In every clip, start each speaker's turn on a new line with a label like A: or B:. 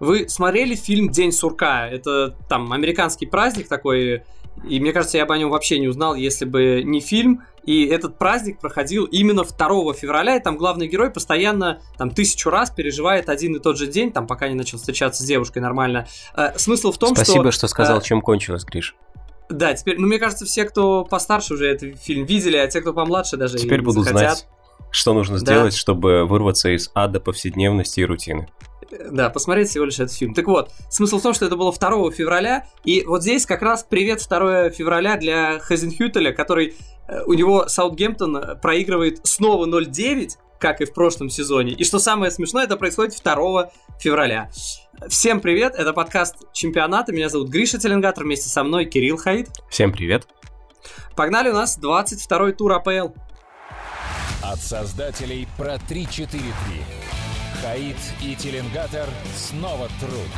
A: Вы смотрели фильм «День сурка»? Это там американский праздник такой, и мне кажется, я бы о нем вообще не узнал, если бы не фильм. И этот праздник проходил именно 2 февраля, и там главный герой постоянно там тысячу раз переживает один и тот же день, там пока не начал встречаться с девушкой нормально. Э, смысл в том,
B: Спасибо, что...
A: Спасибо,
B: что сказал, э, чем кончилось, Гриш.
A: Да, теперь, ну, мне кажется, все, кто постарше уже этот фильм видели, а те, кто помладше даже
B: Теперь буду захотят. знать, что нужно да. сделать, чтобы вырваться из ада повседневности и рутины.
A: Да, посмотреть всего лишь этот фильм. Так вот, смысл в том, что это было 2 февраля, и вот здесь как раз привет 2 февраля для Хазенхютеля, который Э, у него Саутгемптон э, проигрывает снова 0-9, как и в прошлом сезоне. И что самое смешное, это происходит 2 февраля. Всем привет, это подкаст чемпионата. Меня зовут Гриша Теленгатор, вместе со мной Кирилл Хаид.
B: Всем привет.
A: Погнали, у нас 22-й тур АПЛ.
C: От создателей про 3-4-3. Хаид и Теленгатор снова труд.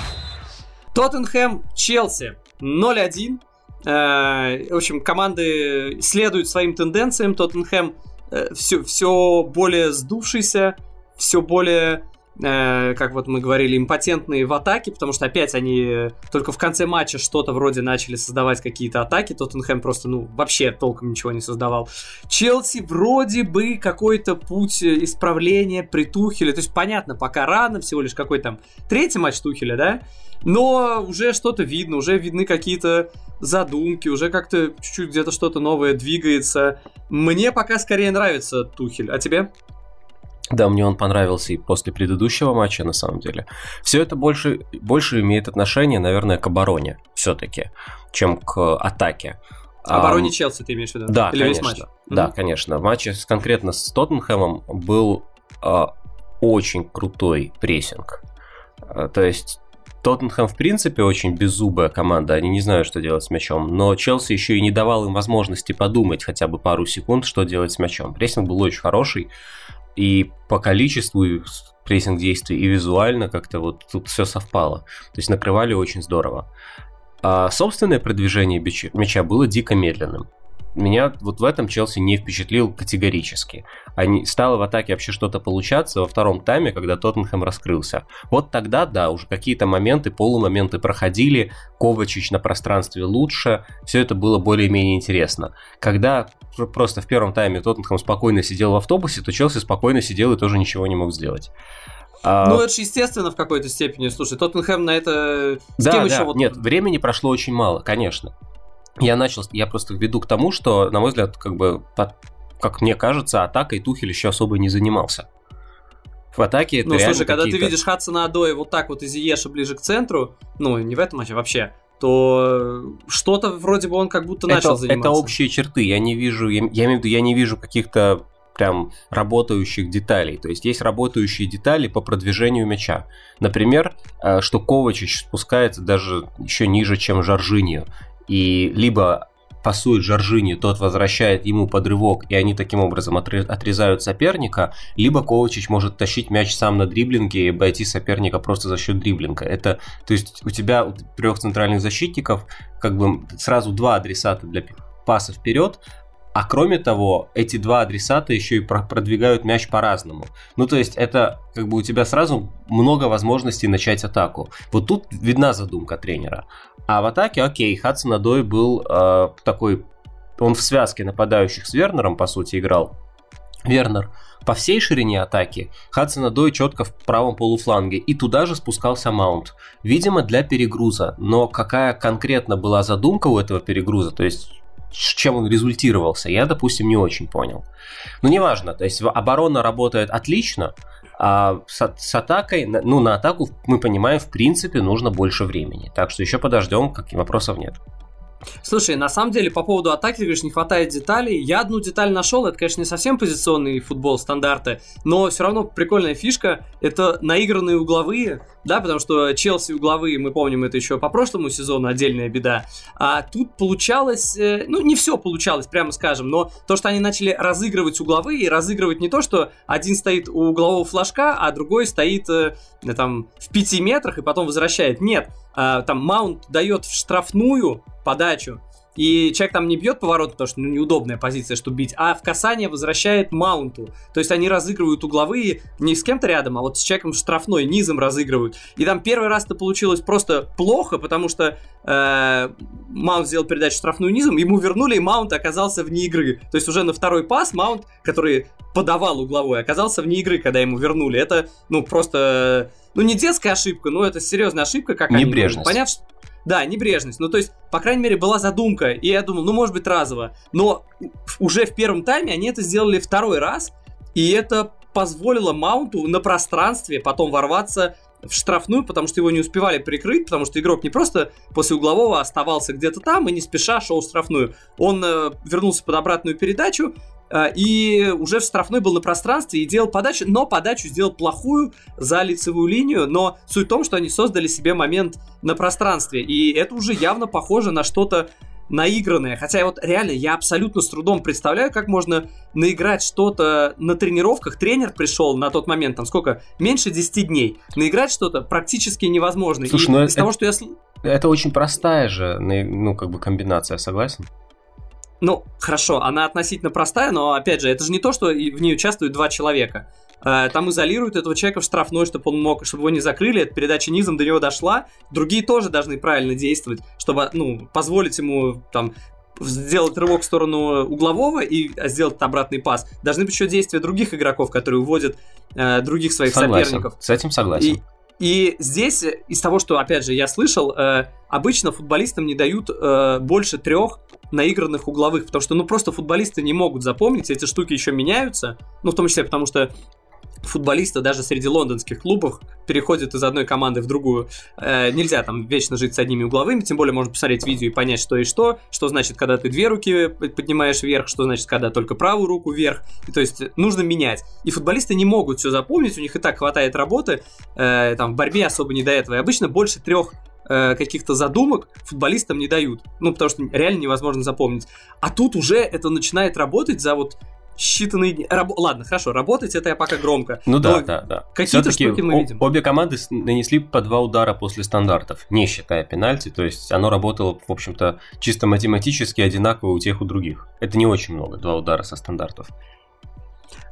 A: Тоттенхэм, Челси 0-1. Э, в общем, команды следуют своим тенденциям. Тоттенхэм все, э, все более сдувшийся, все более э, как вот мы говорили, импотентные в атаке, потому что опять они только в конце матча что-то вроде начали создавать какие-то атаки. Тоттенхэм просто, ну, вообще толком ничего не создавал. Челси вроде бы какой-то путь исправления при Тухеле. То есть, понятно, пока рано, всего лишь какой там третий матч Тухеля, да? Но уже что-то видно, уже видны какие-то задумки, уже как-то чуть-чуть где-то что-то новое двигается. Мне пока скорее нравится Тухель, а тебе?
B: Да, мне он понравился и после предыдущего матча, на самом деле. Все это больше, больше имеет отношение, наверное, к обороне все-таки, чем к атаке.
A: Обороне эм, Челси ты имеешь в виду?
B: Да, Или конечно. Весь матч? Да, mm-hmm. конечно. В матче с, конкретно с Тоттенхэмом был э, очень крутой прессинг. Э, то есть Тоттенхэм, в принципе, очень беззубая команда, они не знают, что делать с мячом, но Челси еще и не давал им возможности подумать хотя бы пару секунд, что делать с мячом. Прессинг был очень хороший, и по количеству прессинг действий, и визуально как-то вот тут все совпало. То есть накрывали очень здорово. А собственное продвижение мяча было дико медленным меня вот в этом Челси не впечатлил категорически. Они, стало в атаке вообще что-то получаться во втором тайме, когда Тоттенхэм раскрылся. Вот тогда, да, уже какие-то моменты, полумоменты проходили, Ковачич на пространстве лучше, все это было более-менее интересно. Когда просто в первом тайме Тоттенхэм спокойно сидел в автобусе, то Челси спокойно сидел и тоже ничего не мог сделать.
A: А... Ну, это же естественно в какой-то степени. Слушай, Тоттенхэм на это...
B: С да, кем да. еще вот... Нет, времени прошло очень мало, конечно я начал, я просто веду к тому, что, на мой взгляд, как бы, как мне кажется, атакой Тухель еще особо не занимался. В атаке это
A: Ну, слушай, когда ты видишь Хадсона Адоя вот так вот из Иеша ближе к центру, ну, не в этом матче вообще, то что-то вроде бы он как будто начал
B: это,
A: заниматься.
B: Это общие черты. Я не вижу, я, я имею в виду, я не вижу каких-то прям работающих деталей. То есть есть работающие детали по продвижению мяча. Например, э, что Ковачич спускается даже еще ниже, чем Жоржиньо и либо пасует Жоржини, тот возвращает ему подрывок, и они таким образом отрезают соперника, либо Ковачич может тащить мяч сам на дриблинге и обойти соперника просто за счет дриблинга. Это, то есть у тебя у трех центральных защитников как бы сразу два адресата для паса вперед, а кроме того, эти два адресата еще и продвигают мяч по-разному. Ну, то есть, это как бы у тебя сразу много возможностей начать атаку. Вот тут видна задумка тренера. А в атаке, окей, Хадсон Адой был э, такой... Он в связке нападающих с Вернером, по сути, играл. Вернер по всей ширине атаки, Хадсон Адой четко в правом полуфланге, и туда же спускался Маунт. Видимо, для перегруза. Но какая конкретно была задумка у этого перегруза, то есть чем он результировался, я, допустим, не очень понял. Но неважно, то есть оборона работает отлично, а с, с атакой, ну, на атаку, мы понимаем, в принципе, нужно больше времени. Так что еще подождем, каких вопросов нет.
A: Слушай, на самом деле, по поводу атаки, ты говоришь, не хватает деталей. Я одну деталь нашел, это, конечно, не совсем позиционный футбол стандарты, но все равно прикольная фишка. Это наигранные угловые, да, потому что Челси угловые, мы помним, это еще по прошлому сезону отдельная беда. А тут получалось, э, ну, не все получалось, прямо скажем, но то, что они начали разыгрывать угловые, и разыгрывать не то, что один стоит у углового флажка, а другой стоит э, там в пяти метрах и потом возвращает. Нет, а, там Маунт дает в штрафную подачу, и человек там не бьет поворот, потому что ну, неудобная позиция, чтобы бить, а в касание возвращает маунту. То есть они разыгрывают угловые не с кем-то рядом, а вот с человеком штрафной, низом разыгрывают. И там первый раз это получилось просто плохо, потому что э, Маунт сделал передачу штрафную низом, ему вернули, и Маунт оказался вне игры. То есть уже на второй пас Маунт, который подавал угловой, оказался вне игры, когда ему вернули. Это, ну, просто, ну, не детская ошибка, но это серьезная ошибка, как
B: Небрежность. они
A: Понятно, что да, небрежность. Ну, то есть, по крайней мере, была задумка, и я думал, ну, может быть, разово. Но уже в первом тайме они это сделали второй раз, и это позволило Маунту на пространстве потом ворваться в штрафную, потому что его не успевали прикрыть, потому что игрок не просто после углового оставался где-то там и не спеша шел в штрафную. Он э, вернулся под обратную передачу, и уже в штрафной был на пространстве и делал подачу, но подачу сделал плохую за лицевую линию, но суть в том, что они создали себе момент на пространстве, и это уже явно похоже на что-то наигранное. Хотя вот реально я абсолютно с трудом представляю, как можно наиграть что-то на тренировках. Тренер пришел на тот момент, там сколько? Меньше 10 дней. Наиграть что-то практически невозможно.
B: Слушай, И ну из это, того, что я... Это очень простая же, ну, как бы комбинация, согласен?
A: Ну, хорошо, она относительно простая, но, опять же, это же не то, что в ней участвуют два человека. Э, там изолируют этого человека в штрафной, чтобы он мог, чтобы его не закрыли, эта передача низом до него дошла. Другие тоже должны правильно действовать, чтобы, ну, позволить ему там сделать рывок в сторону углового и сделать обратный пас. Должны быть еще действия других игроков, которые уводят э, других своих
B: согласен.
A: соперников.
B: С этим согласен.
A: И, и здесь, из того, что, опять же, я слышал, э, обычно футболистам не дают э, больше трех наигранных угловых, потому что, ну, просто футболисты не могут запомнить, эти штуки еще меняются, ну, в том числе потому, что футболисты даже среди лондонских клубов переходят из одной команды в другую. Э, нельзя там вечно жить с одними угловыми, тем более можно посмотреть видео и понять, что и что, что значит, когда ты две руки поднимаешь вверх, что значит, когда только правую руку вверх. И, то есть нужно менять. И футболисты не могут все запомнить, у них и так хватает работы, э, там в борьбе особо не до этого. И обычно больше трех э, каких-то задумок футболистам не дают. Ну, потому что реально невозможно запомнить. А тут уже это начинает работать за вот считанные дни. Раб... Ладно, хорошо, работать это я пока громко.
B: Ну да, да, да.
A: Какие-то штуки мы видим.
B: Обе команды нанесли по два удара после стандартов, не считая пенальти. То есть оно работало, в общем-то, чисто математически одинаково у тех у других. Это не очень много, два удара со стандартов.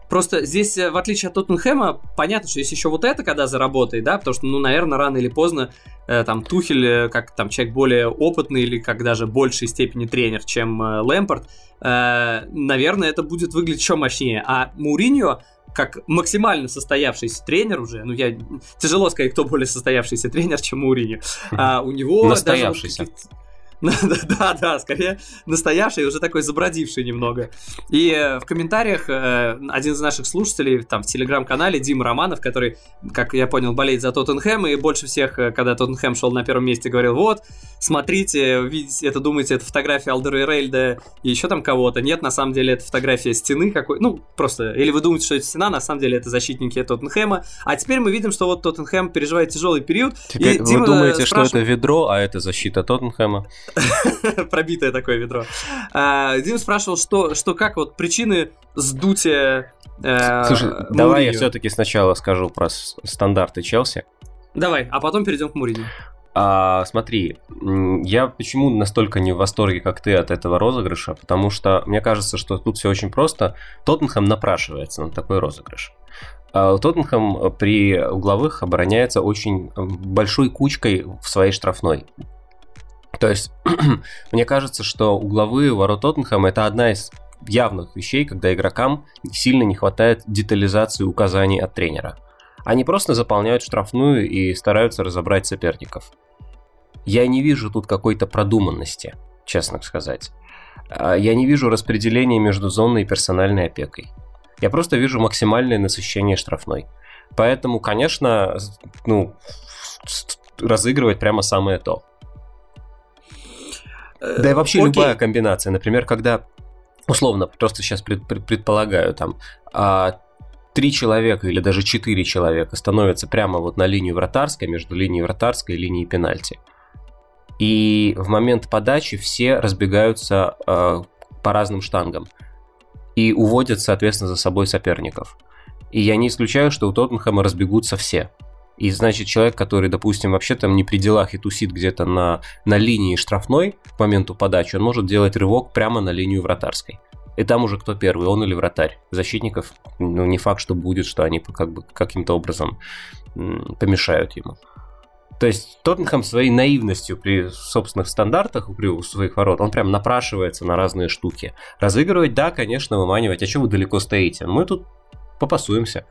A: Просто здесь, э, в отличие от Тоттенхэма, понятно, что есть еще вот это, когда заработает, да, потому что, ну, наверное, рано или поздно э, там Тухель, э, как там человек более опытный или как даже большей степени тренер, чем э, Лэмпорт, э, наверное, это будет выглядеть еще мощнее. А Муриньо, как максимально состоявшийся тренер уже, ну, я тяжело сказать, кто более состоявшийся тренер, чем Муриньо, а у него...
B: Настоявшийся.
A: Даже Да, да, скорее настоящий, уже такой забродивший немного. И э, в комментариях э, один из наших слушателей там в телеграм-канале Дима Романов, который, как я понял, болеет за Тоттенхэм, и больше всех, э, когда Тоттенхэм шел на первом месте, говорил, вот, смотрите, видите, это думаете, это фотография Алдера Рейльда и еще там кого-то. Нет, на самом деле это фотография стены какой, ну, просто, или вы думаете, что это стена, на самом деле это защитники Тоттенхэма. А теперь мы видим, что вот Тоттенхэм переживает тяжелый период.
B: Теперь и вы Дима думаете, спрашивает... что это ведро, а это защита Тоттенхэма?
A: Пробитое такое ведро. А, Дим спрашивал, что, что как вот причины сдутия
B: э, Слушай, давай я все-таки сначала скажу про стандарты Челси.
A: Давай, а потом перейдем к Муриню.
B: А, смотри, я почему настолько не в восторге, как ты, от этого розыгрыша? Потому что мне кажется, что тут все очень просто. Тоттенхэм напрашивается на такой розыгрыш. А, Тоттенхэм при угловых обороняется очень большой кучкой в своей штрафной. То есть, мне кажется, что угловые ворот Тоттенхэма это одна из явных вещей, когда игрокам сильно не хватает детализации указаний от тренера. Они просто заполняют штрафную и стараются разобрать соперников. Я не вижу тут какой-то продуманности, честно сказать. А, я не вижу распределения между зонной и персональной опекой. Я просто вижу максимальное насыщение штрафной. Поэтому, конечно, ну, разыгрывать прямо самое то. Да и вообще Окей. любая комбинация. Например, когда, условно, просто сейчас пред, пред, предполагаю, там, а, три человека или даже четыре человека становятся прямо вот на линию вратарской, между линией вратарской и линией пенальти. И в момент подачи все разбегаются э, по разным штангам и уводят, соответственно, за собой соперников. И я не исключаю, что у Тоттенхэма разбегутся все. И значит, человек, который, допустим, вообще там не при делах и тусит где-то на, на линии штрафной к моменту подачи, он может делать рывок прямо на линию вратарской. И там уже кто первый, он или вратарь. Защитников, ну, не факт, что будет, что они как бы каким-то образом помешают ему. То есть Тоттенхэм своей наивностью при собственных стандартах, при своих ворот, он прям напрашивается на разные штуки. Разыгрывать, да, конечно, выманивать. А что вы далеко стоите? Мы тут попасуемся.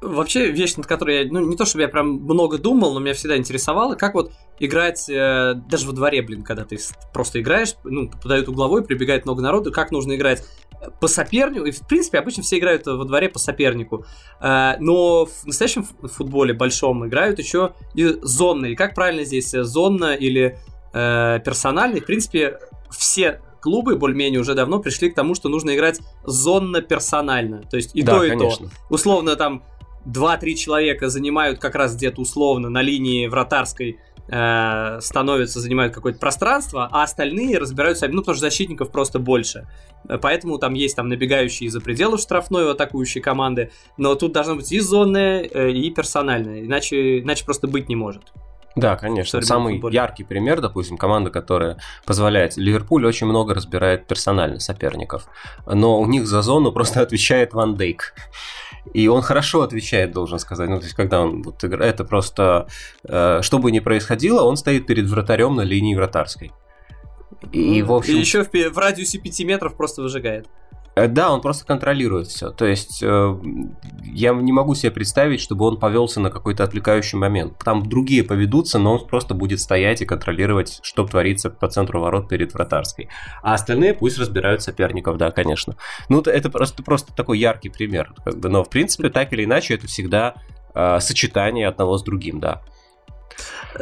A: Вообще, вещь, над которой я, ну, не то чтобы я прям много думал, но меня всегда интересовало, как вот играть э, даже во дворе, блин, когда ты просто играешь, ну, подают угловой, прибегает много народу, как нужно играть по сопернику, и в принципе обычно все играют во дворе по сопернику, э, но в настоящем футболе большом играют еще и зонные. Как правильно здесь, зонно или э, персональный? В принципе, все клубы более-менее уже давно пришли к тому, что нужно играть зонно-персонально. То есть и да, то, и конечно. то. Условно там 2-3 человека занимают как раз где-то условно на линии вратарской э, становятся, занимают какое-то пространство, а остальные разбираются, ну, потому что защитников просто больше. Поэтому там есть там набегающие из-за пределов штрафной атакующие команды, но тут должно быть и зонная, э, и персональная, иначе, иначе просто быть не может.
B: Да, конечно. Самый футболе. яркий пример, допустим, команда, которая позволяет. Ливерпуль очень много разбирает персонально соперников, но у них за зону просто отвечает Ван Дейк. И он хорошо отвечает, должен сказать. Ну, то есть, когда он вот играет, это просто, э, что бы ни происходило, он стоит перед вратарем на линии вратарской.
A: И, в общем... И еще в, в радиусе 5 метров просто выжигает.
B: Э, да, он просто контролирует все. То есть э, я не могу себе представить, чтобы он повелся на какой-то отвлекающий момент. Там другие поведутся, но он просто будет стоять и контролировать, что творится по центру ворот перед вратарской. А остальные пусть разбирают соперников, да, конечно. Ну, это просто, просто такой яркий пример. Но, в принципе, так или иначе, это всегда э, сочетание одного с другим, да.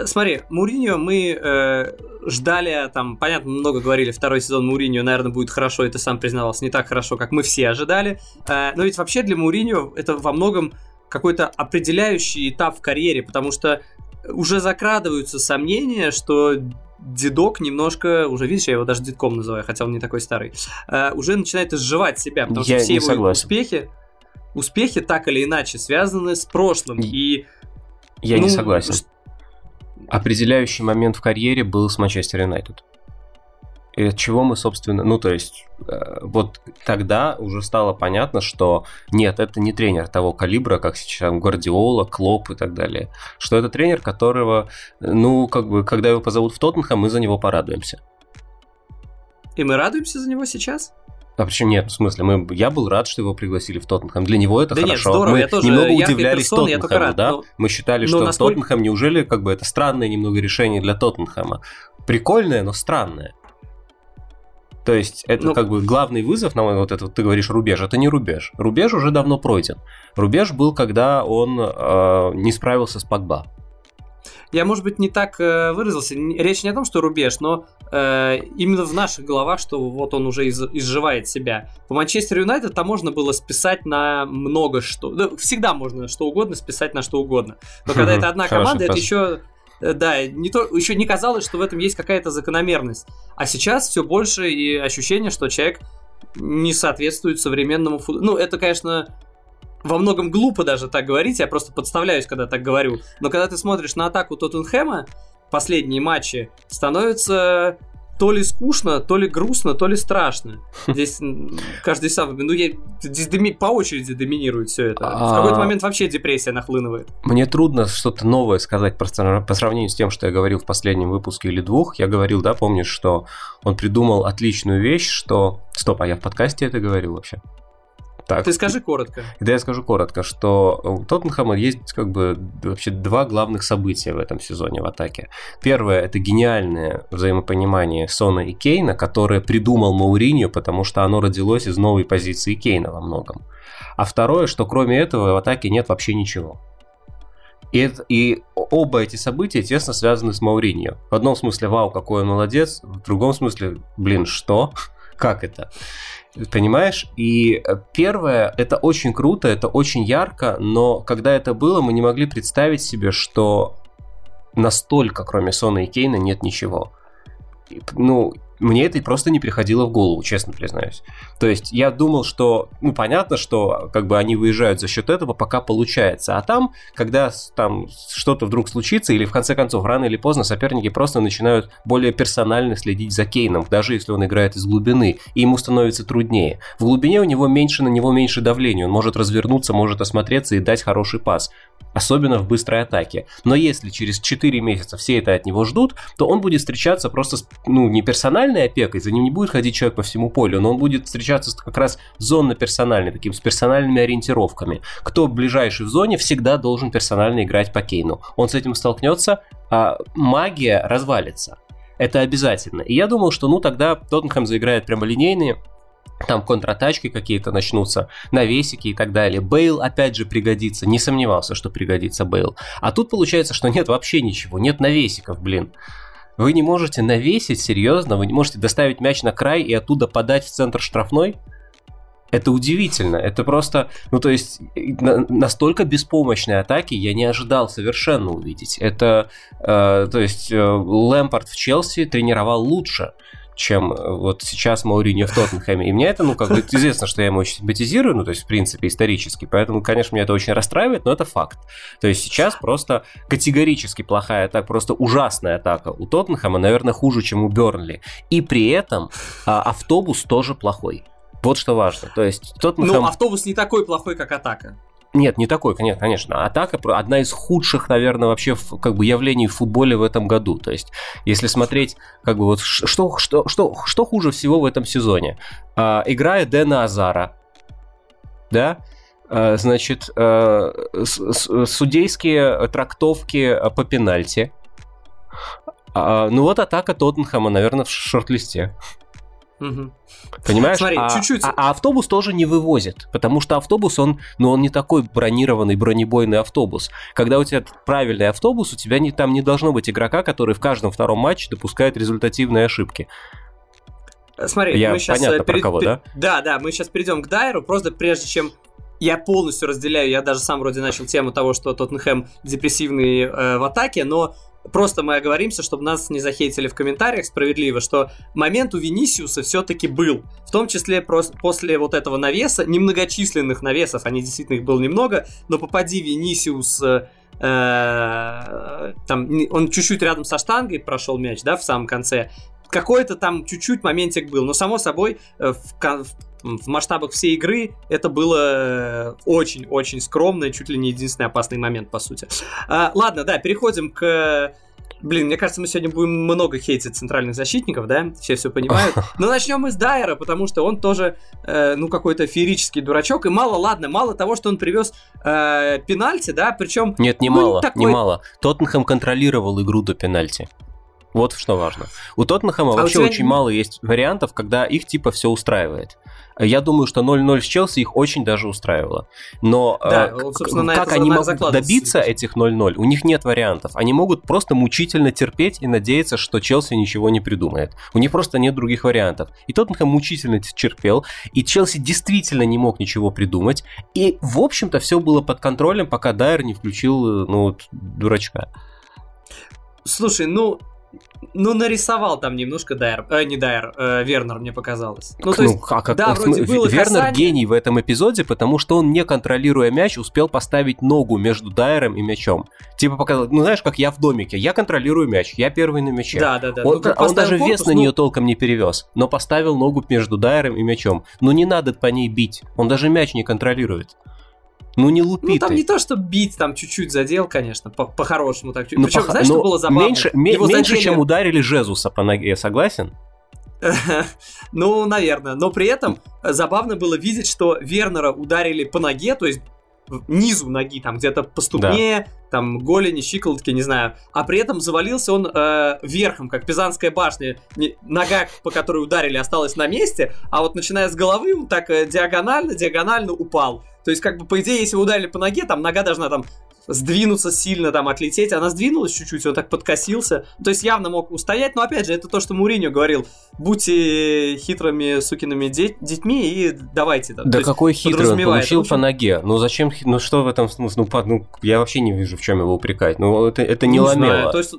A: Смотри, Муриньо мы э, ждали, там, понятно, много говорили, второй сезон Муриньо, наверное, будет хорошо, и ты сам признавался, не так хорошо, как мы все ожидали. Э, но ведь вообще для Муриньо это во многом какой-то определяющий этап в карьере, потому что уже закрадываются сомнения, что дедок немножко, уже видишь, я его даже дедком называю, хотя он не такой старый, э, уже начинает изживать себя, потому я что все его согласен. успехи, успехи так или иначе связаны с прошлым. И,
B: я ну, не согласен определяющий момент в карьере был с Манчестер Юнайтед. И от чего мы, собственно, ну, то есть, э, вот тогда уже стало понятно, что нет, это не тренер того калибра, как сейчас Гвардиола, Клоп и так далее. Что это тренер, которого, ну, как бы, когда его позовут в Тоттенхэм, мы за него порадуемся.
A: И мы радуемся за него сейчас?
B: А почему нет? В смысле, мы, я был рад, что его пригласили в Тоттенхэм. Для него это
A: да
B: хорошо.
A: Нет, здорово,
B: мы
A: я тоже
B: немного удивлялись персона, Тоттенхэму, рад, да?
A: Но...
B: Мы считали, что насколько... Тоттенхэм, неужели как бы это странное немного решение для Тоттенхэма? Прикольное, но странное. То есть это ну, как бы главный вызов на вот это, ты говоришь рубеж, это не рубеж. Рубеж уже давно пройден. Рубеж был, когда он э, не справился с Погба.
A: Я, может быть, не так э, выразился. Речь не о том, что рубеж, но э, именно в наших головах, что вот он уже из, изживает себя. По Манчестер Юнайтед там можно было списать на много что. Да, всегда можно что угодно списать на что угодно. Но когда это одна команда, это еще э, да, не то, еще не казалось, что в этом есть какая-то закономерность. А сейчас все больше и ощущение, что человек не соответствует современному футболу. Ну, это, конечно, во многом глупо даже так говорить, я просто подставляюсь, когда так говорю. Но когда ты смотришь на атаку Тоттенхэма, последние матчи, становится то ли скучно, то ли грустно, то ли страшно. Здесь каждый сам, ну я здесь доми, по очереди доминирует все это. В какой-то а. момент вообще депрессия нахлынывает.
B: Мне трудно что-то новое сказать по, по сравнению с тем, что я говорил в последнем выпуске или двух. Я говорил, да, помнишь, что он придумал отличную вещь, что... Стоп, а я в подкасте это говорил вообще?
A: Так. Ты скажи коротко.
B: Да, я скажу коротко, что у Тоттенхэма есть как бы вообще два главных события в этом сезоне в атаке. Первое – это гениальное взаимопонимание Сона и Кейна, которое придумал Мауриньо, потому что оно родилось из новой позиции Кейна во многом. А второе, что кроме этого в атаке нет вообще ничего. И, это, и оба эти события тесно связаны с Мауриньо. В одном смысле, вау, какой он молодец, в другом смысле, блин, что? Как это? Понимаешь? И э, первое, это очень круто, это очень ярко, но когда это было, мы не могли представить себе, что настолько, кроме Сона и Кейна, нет ничего. Ну, мне это просто не приходило в голову, честно признаюсь. То есть я думал, что, ну, понятно, что как бы они выезжают за счет этого, пока получается. А там, когда там что-то вдруг случится, или в конце концов, рано или поздно соперники просто начинают более персонально следить за Кейном, даже если он играет из глубины, и ему становится труднее. В глубине у него меньше, на него меньше давления, он может развернуться, может осмотреться и дать хороший пас особенно в быстрой атаке. Но если через 4 месяца все это от него ждут, то он будет встречаться просто с, ну, не персональной опекой, за ним не будет ходить человек по всему полю, но он будет встречаться как раз зонно-персональной, таким с персональными ориентировками. Кто ближайший в зоне, всегда должен персонально играть по Кейну. Он с этим столкнется, а магия развалится. Это обязательно. И я думал, что ну тогда Тоттенхэм заиграет прямо линейные, там контратачки какие-то начнутся, навесики и так далее. Бейл опять же пригодится, не сомневался, что пригодится Бейл. А тут получается, что нет вообще ничего, нет навесиков, блин. Вы не можете навесить, серьезно, вы не можете доставить мяч на край и оттуда подать в центр штрафной? Это удивительно, это просто, ну то есть настолько беспомощные атаки я не ожидал совершенно увидеть. Это, э, то есть э, Лэмпорт в Челси тренировал лучше чем э, вот сейчас Мауриньо в Тоттенхэме. И мне это, ну, как бы известно, что я ему очень симпатизирую, ну, то есть, в принципе, исторически. Поэтому, конечно, меня это очень расстраивает, но это факт. То есть сейчас просто категорически плохая атака, просто ужасная атака у Тоттенхэма, наверное, хуже, чем у Бернли. И при этом а, автобус тоже плохой. Вот что важно. То есть Тоттенхэм...
A: Ну, автобус не такой плохой, как атака.
B: Нет, не такой, конечно, конечно. Атака одна из худших, наверное, вообще как бы явлений в футболе в этом году. То есть, если смотреть, как бы вот что, что, что, что хуже всего в этом сезоне? А, игра Дэна Азара, да, а, значит, а, судейские трактовки по пенальти. А, ну вот атака Тоттенхэма, наверное, в шорт-листе. Угу. Понимаешь?
A: Смотри,
B: а,
A: чуть-чуть.
B: А, а автобус тоже не вывозит, потому что автобус, он, ну, он не такой бронированный, бронебойный автобус. Когда у тебя правильный автобус, у тебя не, там не должно быть игрока, который в каждом втором матче допускает результативные ошибки.
A: Смотри,
B: Я
A: мы сейчас...
B: Понятно, перед... про кого, да?
A: Да, да, мы сейчас перейдем к Дайеру, просто прежде чем я полностью разделяю, я даже сам вроде начал тему того, что Тоттенхэм депрессивный э, в атаке, но просто мы оговоримся, чтобы нас не захейтили в комментариях справедливо, что момент у Венисиуса все-таки был. В том числе просто после вот этого навеса, немногочисленных навесов, они действительно их было немного, но попади Венисиус э, э там, он чуть-чуть рядом со штангой прошел мяч, да, в самом конце. Какой-то там чуть-чуть моментик был, но само собой э, в, в в масштабах всей игры это было очень-очень скромно, чуть ли не единственный опасный момент, по сути. А, ладно, да, переходим к Блин, мне кажется, мы сегодня будем много хейтить центральных защитников, да? Все все понимают. Но начнем мы с Дайера, потому что он тоже, э, ну, какой-то феерический дурачок. И мало, ладно, мало того, что он привез э, пенальти, да, причем...
B: Нет, не ну, мало, такой... не мало. Тоттенхэм контролировал игру до пенальти. Вот что важно. У Тоттенхэма а вообще очень мало есть вариантов, когда их типа все устраивает. Я думаю, что 0-0 с Челси их очень даже устраивало. Но да, э, вот, как они могут добиться этих 0-0? У них нет вариантов. Они могут просто мучительно терпеть и надеяться, что Челси ничего не придумает. У них просто нет других вариантов. И Тоттенхэм мучительно терпел, и Челси действительно не мог ничего придумать. И, в общем-то, все было под контролем, пока Дайер не включил, ну, вот, дурачка.
A: Слушай, ну, ну, нарисовал там немножко Дайер, э, не Дайер, э, Вернер, мне показалось. Ну, то
B: ну, есть, а как, да, вроде было Вернер касание... гений в этом эпизоде, потому что он, не контролируя мяч, успел поставить ногу между Дайером и мячом. Типа показал, ну знаешь, как я в домике, я контролирую мяч, я первый на мяче.
A: Да, да, да.
B: Он, ну, он даже корпус, вес на ну... нее толком не перевез, но поставил ногу между Дайером и мячом. Ну не надо по ней бить, он даже мяч не контролирует. Ну не лупи Ну
A: там
B: ты.
A: не то, что бить, там чуть-чуть задел, конечно, по-хорошему так. Ну, Причем, по- знаешь, что было забавно?
B: Меньше, Его меньше задели... чем ударили Жезуса по ноге, согласен?
A: ну, наверное. Но при этом забавно было видеть, что Вернера ударили по ноге, то есть низу ноги, там где-то по ступне, да. Там голени, щиколотки, не знаю. А при этом завалился он э, верхом, как Пизанская башня. Не, нога, по которой ударили, осталась на месте, а вот начиная с головы он так э, диагонально, диагонально упал. То есть, как бы, по идее, если вы ударили по ноге, там нога должна там сдвинуться сильно, там, отлететь. Она сдвинулась чуть-чуть, он так подкосился. То есть явно мог устоять, но опять же, это то, что Муриньо говорил. Будьте хитрыми сукиными де- детьми и давайте.
B: Да, да какой хитрый, он получил общем... по ноге. Ну зачем, ну что в этом смысле? Ну, ну, я вообще не вижу, в чем его упрекать. Ну это, это не, не ламела.
A: То есть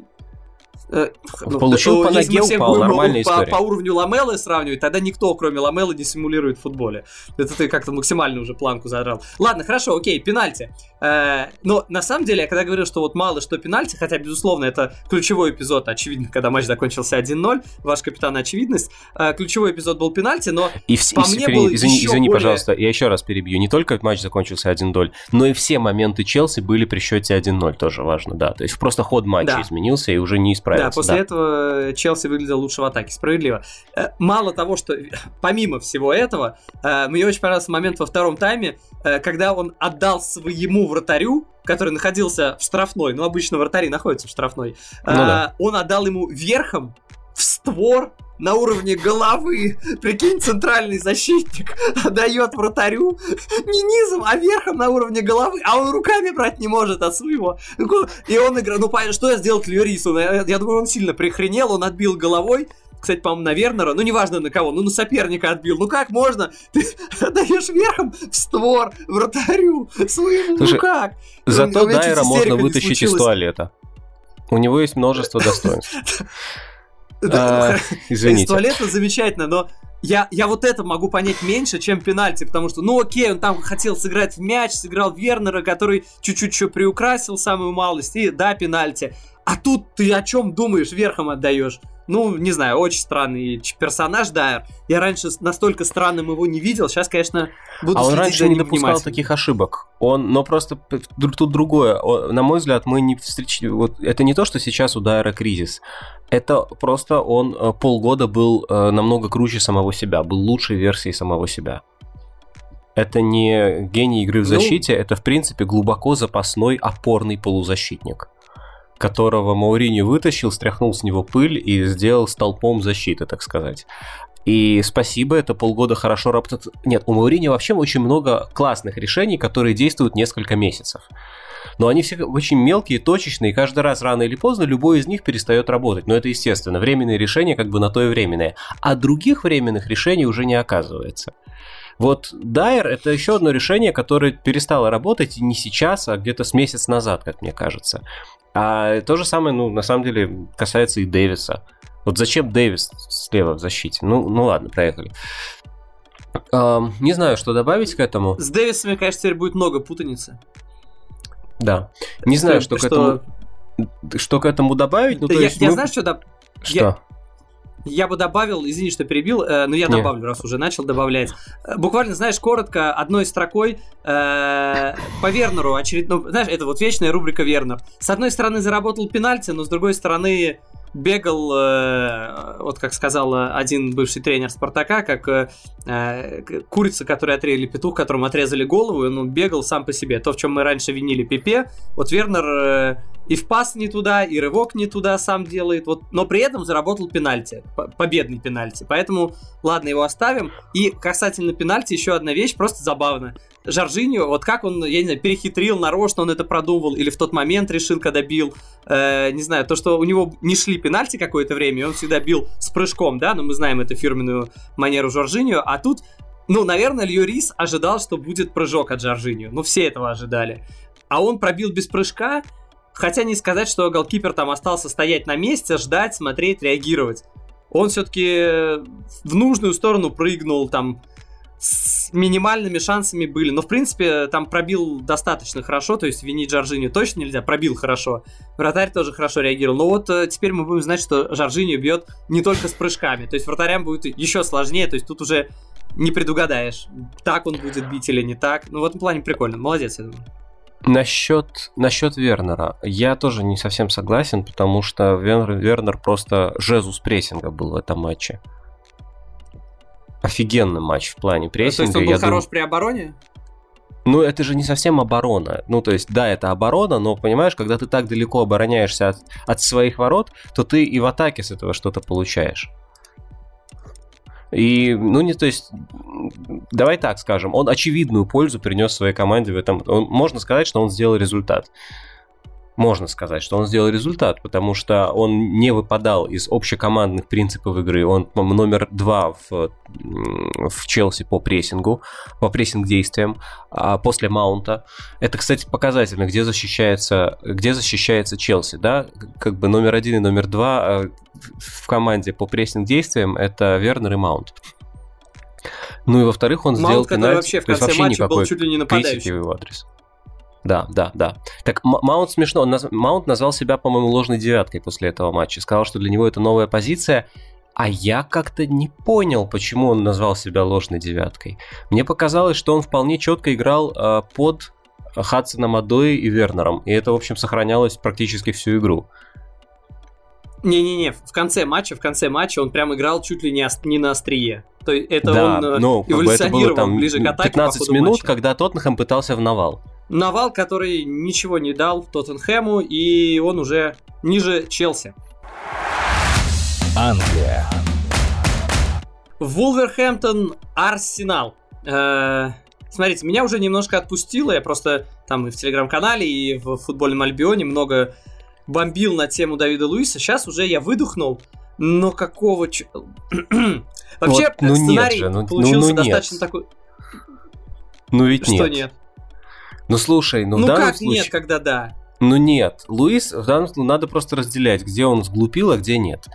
B: Получил по ноге, упал, нормальная
A: по,
B: история.
A: По уровню Ламелы сравнивать, тогда никто, кроме Ламелы, не симулирует в футболе. Это ты как-то максимально уже планку задрал. Ладно, хорошо, окей, пенальти. Э, но на самом деле, я когда говорил, что вот мало что пенальти, хотя, безусловно, это ключевой эпизод, очевидно, когда матч закончился 1-0, ваш капитан очевидность, э, ключевой эпизод был пенальти, но
B: и по и, мне был Извини, извини более... пожалуйста, я еще раз перебью. Не только матч закончился 1-0, но и все моменты Челси были при счете 1-0, тоже важно, да. То есть просто ход матча да. изменился и уже не исправился.
A: Да, после да. этого Челси выглядел лучше в атаке, справедливо. Э, мало того, что помимо всего этого, э, мне очень понравился момент во втором тайме, э, когда он отдал своему вратарю, который находился в штрафной, ну обычно вратари находятся в штрафной, ну, да. он отдал ему верхом в створ на уровне головы. Прикинь, центральный защитник дает вратарю не низом, а верхом на уровне головы, а он руками брать не может от своего. И он играет, ну понятно, что я сделал Клюрису? Я, я думаю, он сильно прихренел, он отбил головой, кстати, по-моему, на Вернера, ну, неважно на кого, ну, на соперника отбил. Ну, как можно? Ты даешь верхом в створ вратарю своему,
B: Слушай,
A: ну как?
B: Зато Дайера можно вытащить из туалета. У него есть множество достоинств.
A: А, извините. Из туалета замечательно, но я, я вот это могу понять меньше, чем пенальти, потому что, ну окей, он там хотел сыграть в мяч, сыграл Вернера, который чуть-чуть что приукрасил самую малость, и да, пенальти. А тут ты о чем думаешь, верхом отдаешь? Ну, не знаю, очень странный персонаж Дайер. Я раньше настолько странным его не видел, сейчас, конечно, буду
B: А он раньше не допускал таких ошибок. Он, но просто тут другое. На мой взгляд, мы не встречали... Вот это не то, что сейчас у Дайера кризис. Это просто он э, полгода был э, намного круче самого себя, был лучшей версией самого себя. Это не гений игры в ну, защите, ну, это в принципе глубоко запасной опорный полузащитник которого Маурини вытащил, стряхнул с него пыль и сделал столпом защиты, так сказать. И спасибо, это полгода хорошо работает. Нет, у Маурини вообще очень много классных решений, которые действуют несколько месяцев. Но они все очень мелкие, точечные, и каждый раз рано или поздно любой из них перестает работать. Но это естественно, временные решения как бы на то и временные. А других временных решений уже не оказывается. Вот Дайер это еще одно решение, которое перестало работать не сейчас, а где-то с месяц назад, как мне кажется. А то же самое, ну, на самом деле, касается и Дэвиса. Вот зачем Дэвис слева в защите? Ну, ну ладно, проехали. Uh, не знаю, что добавить к этому.
A: С Дэвисами, конечно, теперь будет много путаницы.
B: Да. Не знаю, что, что к этому. Что к этому добавить?
A: Ну, то я, есть, я знаю, что да.
B: Что? Я,
A: я бы добавил, извини, что перебил, э, но я добавлю, раз уже начал добавлять. Э, буквально, знаешь, коротко, одной строкой э, по Вернеру очередно, ну, знаешь, это вот вечная рубрика Вернер. С одной стороны заработал пенальти, но с другой стороны бегал, э, вот как сказал один бывший тренер Спартака, как э, курица, которая отрезали петух, которому отрезали голову, и он бегал сам по себе. То, в чем мы раньше винили Пипе, вот Вернер и в пас не туда, и рывок не туда сам делает, вот, но при этом заработал пенальти, победный пенальти. Поэтому, ладно, его оставим. И касательно пенальти еще одна вещь, просто забавно. Жоржиньо, вот как он, я не знаю, перехитрил, нарочно он это продумывал, или в тот момент решил, когда бил, э, не знаю, то, что у него не шли пенальти какое-то время, и он всегда бил с прыжком, да, но мы знаем эту фирменную манеру Жоржиньо, а тут, ну, наверное, Льюрис ожидал, что будет прыжок от Жоржиньо, ну, все этого ожидали. А он пробил без прыжка, хотя не сказать, что голкипер там остался стоять на месте, ждать, смотреть, реагировать. Он все-таки в нужную сторону прыгнул, там, с минимальными шансами были. Но, в принципе, там пробил достаточно хорошо, то есть винить Жоржиню точно нельзя, пробил хорошо. Вратарь тоже хорошо реагировал. Но вот э, теперь мы будем знать, что Жоржиню бьет не только с прыжками. То есть вратарям будет еще сложнее, то есть тут уже не предугадаешь, так он будет бить или не так. Ну, в этом плане прикольно. Молодец, я думаю.
B: Насчет, насчет Вернера. Я тоже не совсем согласен, потому что Вернер, Вернер просто жезус прессинга был в этом матче офигенный матч в плане прессинга.
A: То есть он был хорош дум... при обороне?
B: Ну, это же не совсем оборона. Ну, то есть, да, это оборона, но, понимаешь, когда ты так далеко обороняешься от, от своих ворот, то ты и в атаке с этого что-то получаешь. И, ну, не, то есть, давай так скажем, он очевидную пользу принес своей команде в этом. Он, можно сказать, что он сделал результат. можно сказать, что он сделал результат, потому что он не выпадал из общекомандных принципов игры. Он, номер два в, в Челси по прессингу, по прессинг-действиям а после маунта. Это, кстати, показательно, где защищается, где защищается Челси, да? Как бы номер один и номер два а, в команде по прессинг-действиям это Вернер и Маунт. Ну и во-вторых, он Маунт, сделал пенальти,
A: вообще в конце вообще никакой был чуть ли не критики
B: в его адрес. Да, да, да. Так Маунт смешно. Он наз... Маунт назвал себя, по-моему, ложной девяткой после этого матча. Сказал, что для него это новая позиция. А я как-то не понял, почему он назвал себя ложной девяткой. Мне показалось, что он вполне четко играл э, под Хадсоном Адой и Вернером. И это, в общем, сохранялось практически всю игру.
A: Не-не-не, в конце матча, в конце матча он прям играл чуть ли не, ос- не на острие. То есть это
B: да,
A: он э,
B: ну,
A: эволюционировал
B: это было, там,
A: ближе к атаке
B: 15 минут, матча. когда Тоттенхэм пытался в навал.
A: Навал, который ничего не дал Тоттенхэму, и он уже ниже Челси.
C: Англия.
A: Вулверхэмптон, Арсенал. Э, смотрите, меня уже немножко отпустило. Я просто там и в телеграм-канале, и в футбольном Альбионе много бомбил на тему Давида Луиса. Сейчас уже я выдохнул. Но какого... Ч... Вообще, вот, ну сценарий же, ну, получился ну, ну достаточно нет. такой...
B: Ну ведь
A: Что
B: нет.
A: нет?
B: Ну слушай, ну,
A: ну
B: в данном
A: как
B: случае...
A: нет, когда да?
B: Ну нет, Луис, в данном случае надо просто разделять, где он сглупил, а где нет.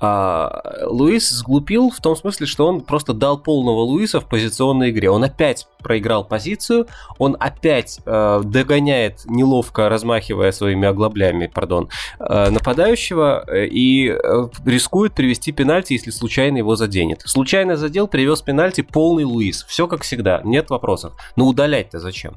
B: А, Луис сглупил в том смысле, что он просто дал полного Луиса в позиционной игре. Он опять проиграл позицию, он опять э, догоняет, неловко размахивая своими оглоблями, пардон, э, нападающего э, и э, рискует привести пенальти, если случайно его заденет. Случайно задел, привез пенальти полный Луис. Все как всегда, нет вопросов. Но удалять-то зачем?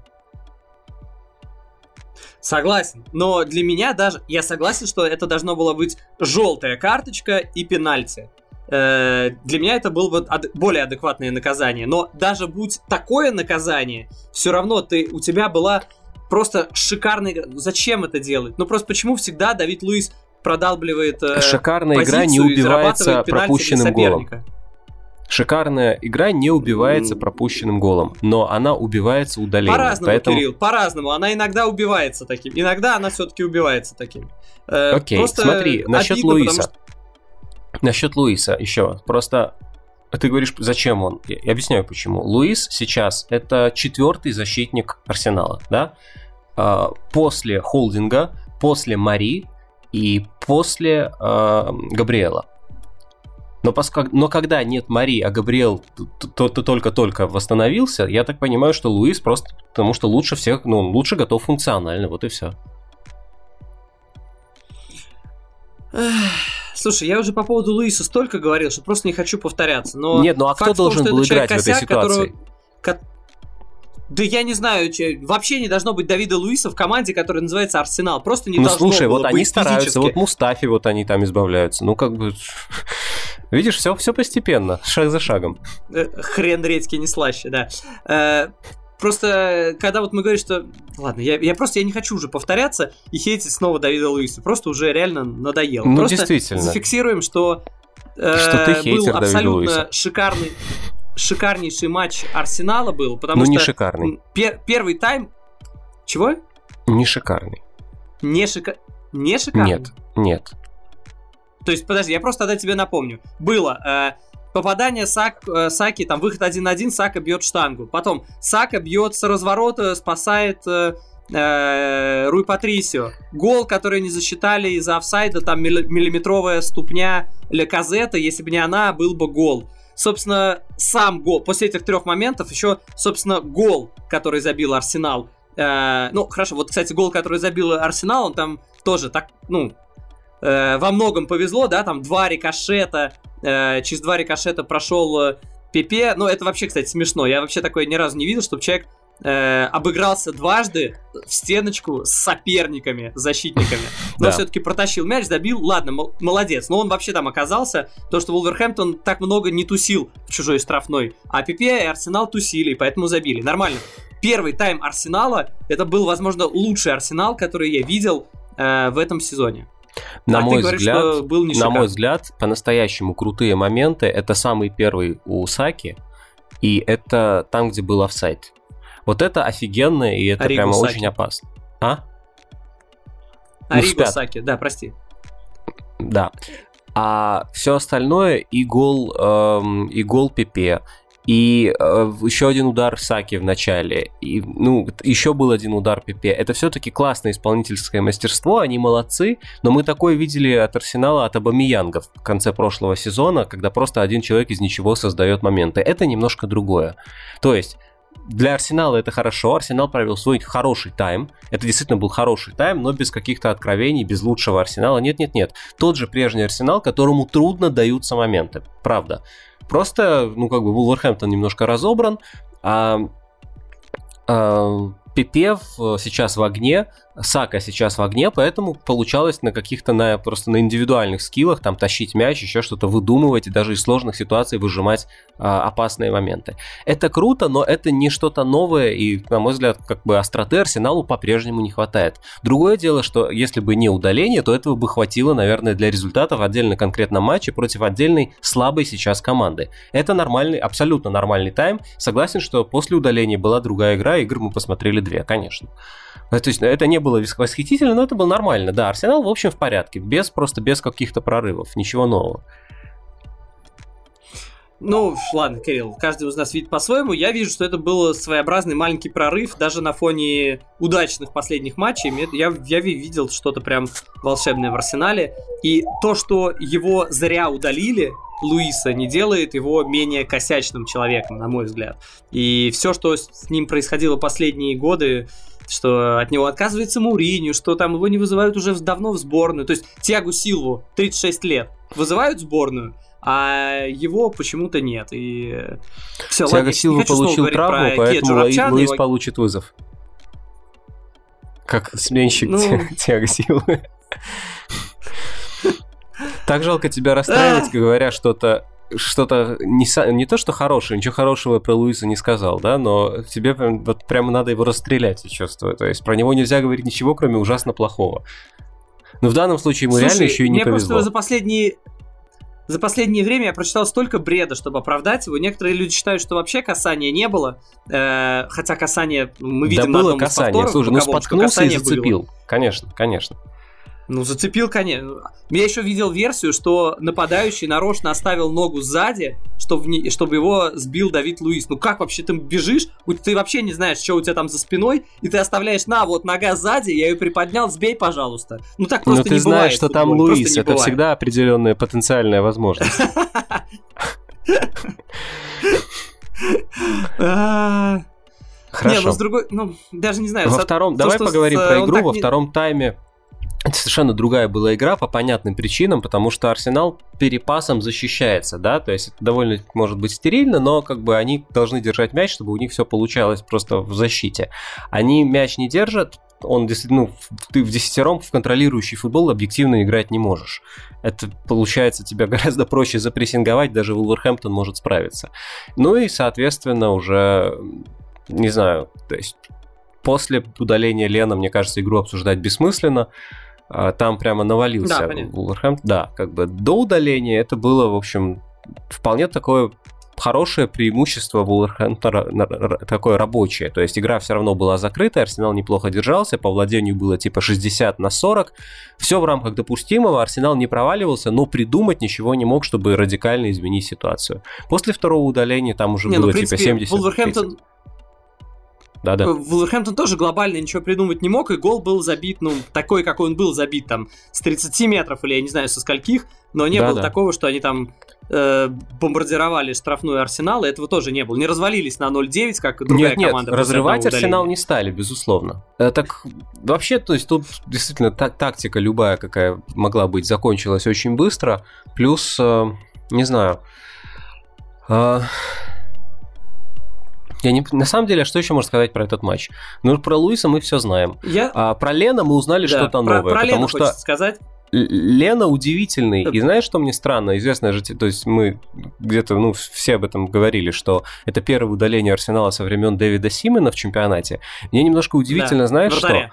A: Согласен. Но для меня даже... Я согласен, что это должно было быть желтая карточка и пенальти. Э, для меня это было бы ад- более адекватное наказание. Но даже будь такое наказание, все равно ты, у тебя была просто шикарная... Зачем это делать? Ну просто почему всегда Давид Луис продалбливает э,
B: Шикарная игра не убивается пропущенным голом. Шикарная игра не убивается пропущенным голом, но она убивается удалением.
A: По-разному, поэтому... Кирилл, по-разному. Она иногда убивается таким, иногда она все-таки убивается таким.
B: Э, Окей, Просто смотри, насчет обидно, Луиса. Что... Насчет Луиса еще. Просто ты говоришь, зачем он? Я объясняю почему. Луис сейчас это четвертый защитник Арсенала, да? А, после холдинга, после Мари и после э, Габриэла. Но, поскольку, но когда нет Мари, а Габриэл только-только восстановился, я так понимаю, что Луис просто потому что лучше всех, ну, лучше готов функционально, вот и все.
A: Слушай, я уже по поводу Луиса столько говорил, что просто не хочу повторяться. Но
B: Нет, ну а кто должен том, был играть в этой ситуации? Которого,
A: да я не знаю, вообще не должно быть Давида Луиса в команде, которая называется Арсенал. Просто не
B: ну,
A: должно
B: слушай, вот они стараются, вот Мустафи вот они там избавляются. Ну, как бы... Видишь, все, все постепенно, шаг за шагом.
A: Э, хрен редьки не слаще, да. Э, просто, когда вот мы говорим, что... Ладно, я, я просто я не хочу уже повторяться и хейтить снова Давида Луиса. Просто уже реально надоело.
B: Ну,
A: просто
B: действительно.
A: зафиксируем, что, э,
B: что ты
A: был абсолютно Луиса. шикарный шикарнейший матч Арсенала был, потому
B: ну,
A: что...
B: не шикарный.
A: Пер первый тайм... Чего?
B: Не шикарный.
A: Не, шика... не шикарный?
B: Нет, нет.
A: То есть, подожди, я просто тогда тебе напомню. Было э, попадание Сак, э, Саки, там выход 1-1, Сака бьет штангу. Потом Сака бьет с разворота, спасает э, э, Руй Патрисио. Гол, который не засчитали из-за офсайда, там миллиметровая ступня Леказета, если бы не она, был бы гол. Собственно, сам гол, после этих трех моментов еще, собственно, гол, который забил Арсенал. Э, ну, хорошо, вот, кстати, гол, который забил Арсенал, он там тоже так, ну, э, во многом повезло, да, там два рикошета, э, через два рикошета прошел э, Пепе, ну, это вообще, кстати, смешно, я вообще такое ни разу не видел, чтобы человек э, обыгрался дважды в стеночку с соперниками, защитниками. Но да. все-таки протащил мяч, забил. Ладно, молодец. Но он вообще там оказался. То, что Вулверхэмптон так много не тусил в чужой штрафной. А Пепе и Арсенал тусили, поэтому забили. Нормально. Первый тайм Арсенала, это был, возможно, лучший Арсенал, который я видел э, в этом сезоне.
B: На, а мой, говоришь, взгляд, был не на мой взгляд, по-настоящему крутые моменты это самый первый у Саки, и это там, где был офсайд. Вот это офигенно, и это Ариго прямо Саки. очень опасно. А?
A: Ариго, ну, Саки, да, прости.
B: Да. А все остальное и гол, эм, и гол Пепе, и э, еще один удар Саки в начале, и, ну, еще был один удар Пепе. Это все-таки классное исполнительское мастерство, они молодцы, но мы такое видели от Арсенала, от Абамиянга в конце прошлого сезона, когда просто один человек из ничего создает моменты. Это немножко другое. То есть для Арсенала это хорошо. Арсенал провел свой хороший тайм. Это действительно был хороший тайм, но без каких-то откровений, без лучшего Арсенала. Нет-нет-нет. Тот же прежний Арсенал, которому трудно даются моменты. Правда. Просто, ну, как бы, Вулверхэмптон немножко разобран, а, а Пепев сейчас в огне, Сака сейчас в огне, поэтому получалось на каких-то, на, просто на индивидуальных скиллах там тащить мяч, еще что-то выдумывать и даже из сложных ситуаций выжимать а, опасные моменты. Это круто, но это не что-то новое и, на мой взгляд, как бы остроты Арсеналу по-прежнему не хватает. Другое дело, что если бы не удаление, то этого бы хватило, наверное, для результатов отдельно конкретном матче против отдельной слабой сейчас команды. Это нормальный, абсолютно нормальный тайм. Согласен, что после удаления была другая игра, игр мы посмотрели две, конечно. То есть это не было восхитительно, но это было нормально. Да, Арсенал, в общем, в порядке. Без, просто без каких-то прорывов. Ничего нового.
A: Ну, ладно, Кирилл, каждый из нас видит по-своему. Я вижу, что это был своеобразный маленький прорыв, даже на фоне удачных последних матчей. Я, я видел что-то прям волшебное в Арсенале. И то, что его зря удалили, Луиса, не делает его менее косячным человеком, на мой взгляд. И все, что с ним происходило последние годы, что от него отказывается Муриню, что там его не вызывают уже давно в сборную. То есть Тиагу Силву, 36 лет, вызывают в сборную, а его почему-то нет. И
B: все, Тиаго ладно, Силва получил травму, поэтому Луис его... получит вызов. Как сменщик ну... Тиаго Силвы. Так жалко тебя расстраивать, говоря что-то что-то не, не то, что хорошее, ничего хорошего про Луиса не сказал, да, но тебе прям, вот прямо надо его расстрелять, я чувствую. То есть про него нельзя говорить ничего, кроме ужасно плохого. Но в данном случае ему Слушай, реально еще и не
A: мне
B: повезло.
A: просто за последние за последнее время я прочитал столько бреда, чтобы оправдать его. Некоторые люди считают, что вообще касания не было, э, хотя касание мы видим
B: да было на касание. Повторов, Слушай, ну споткнулся и зацепил. Было. Конечно, конечно.
A: Ну, зацепил, конечно. Я еще видел версию, что нападающий нарочно оставил ногу сзади, чтобы, не, чтобы его сбил Давид Луис. Ну как вообще ты бежишь, ты вообще не знаешь, что у тебя там за спиной, и ты оставляешь, на, вот нога сзади, я ее приподнял, сбей, пожалуйста. Ну так просто
B: Но ты
A: не
B: знаешь,
A: бывает.
B: что там Луис, это бывает. всегда определенная потенциальная возможность.
A: Хорошо. Не, ну с другой, ну даже не знаю.
B: Во втором, давай поговорим про игру. Во втором тайме это совершенно другая была игра по понятным причинам, потому что Арсенал перепасом защищается, да, то есть это довольно может быть стерильно, но как бы они должны держать мяч, чтобы у них все получалось просто в защите. Они мяч не держат, он ну, ты в десятером в контролирующий футбол объективно играть не можешь. Это получается тебя гораздо проще запрессинговать, даже Вулверхэмптон может справиться. Ну и, соответственно, уже, не знаю, то есть после удаления Лена, мне кажется, игру обсуждать бессмысленно. А, там прямо навалился да, Вулверхэмптон. Да, как бы до удаления это было, в общем, вполне такое хорошее преимущество Вулверхэмптона, такое рабочее. То есть игра все равно была закрыта, Арсенал неплохо держался, по владению было типа 60 на 40. Все в рамках допустимого, Арсенал не проваливался, но придумать ничего не мог, чтобы радикально изменить ситуацию. После второго удаления там уже не, ну, было ну, принципе, типа 70 Вулверхэмптон... 30
A: да, да. Вулверхэмптон тоже глобально ничего придумать не мог, и гол был забит, ну, такой, какой он был забит, там, с 30 метров, или я не знаю, со скольких, но не да, было да. такого, что они там э, бомбардировали штрафную Арсенал, и этого тоже не было. Не развалились на 0-9, как другая нет, команда.
B: Нет, разрывать Арсенал не стали, безусловно. Э, так, вообще, то есть тут действительно так, тактика любая, какая могла быть, закончилась очень быстро, плюс, э, не знаю... Э, я не, на самом деле, а что еще можно сказать про этот матч? Ну, про Луиса мы все знаем. Я... А про Лена мы узнали да, что-то новое. Про потому Лена что
A: сказать.
B: Лена удивительный. И знаешь, что мне странно? Известно же, то есть мы где-то, ну, все об этом говорили, что это первое удаление Арсенала со времен Дэвида Симона в чемпионате. Мне немножко удивительно, да, знаешь, что...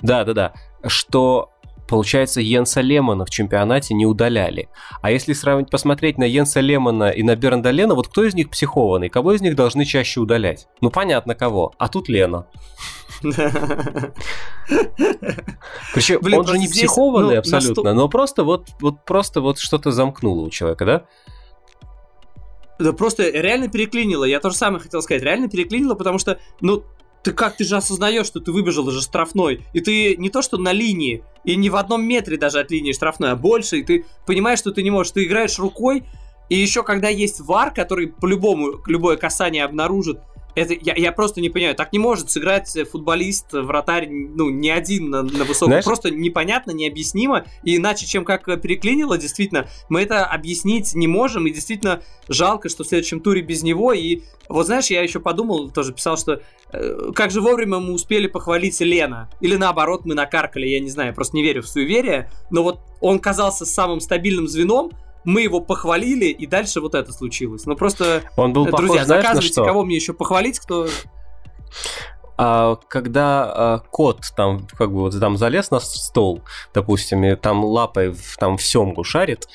B: Да, да, да. Что получается, Йенса Лемона в чемпионате не удаляли. А если сравнить, посмотреть на Йенса Лемона и на Бернда Лена, вот кто из них психованный? Кого из них должны чаще удалять? Ну, понятно, кого. А тут Лена. Причем Блин, он же не здесь, психованный ну, абсолютно, но просто вот, вот просто вот что-то замкнуло у человека, да?
A: Да просто реально переклинило. Я тоже самое хотел сказать. Реально переклинило, потому что, ну, ты как, ты же осознаешь, что ты выбежал уже штрафной, и ты не то что на линии, и не в одном метре даже от линии штрафной, а больше, и ты понимаешь, что ты не можешь, ты играешь рукой, и еще когда есть вар, который по-любому любое касание обнаружит, это, я, я просто не понимаю, так не может сыграть футболист, вратарь, ну, не один на, на высоком. Знаешь... Просто непонятно, необъяснимо. И иначе, чем как переклинило, действительно, мы это объяснить не можем. И действительно жалко, что в следующем туре без него. И вот знаешь, я еще подумал, тоже писал, что э, как же вовремя мы успели похвалить Лена. Или наоборот, мы накаркали, я не знаю, я просто не верю в суеверие. Но вот он казался самым стабильным звеном, мы его похвалили, и дальше вот это случилось. Ну просто,
B: Он был
A: друзья,
B: похож,
A: знаешь, заказывайте, кого мне еще похвалить, кто...
B: А, когда а, кот там как бы вот там залез на стол, допустим, и там лапой в, там в семгу шарит,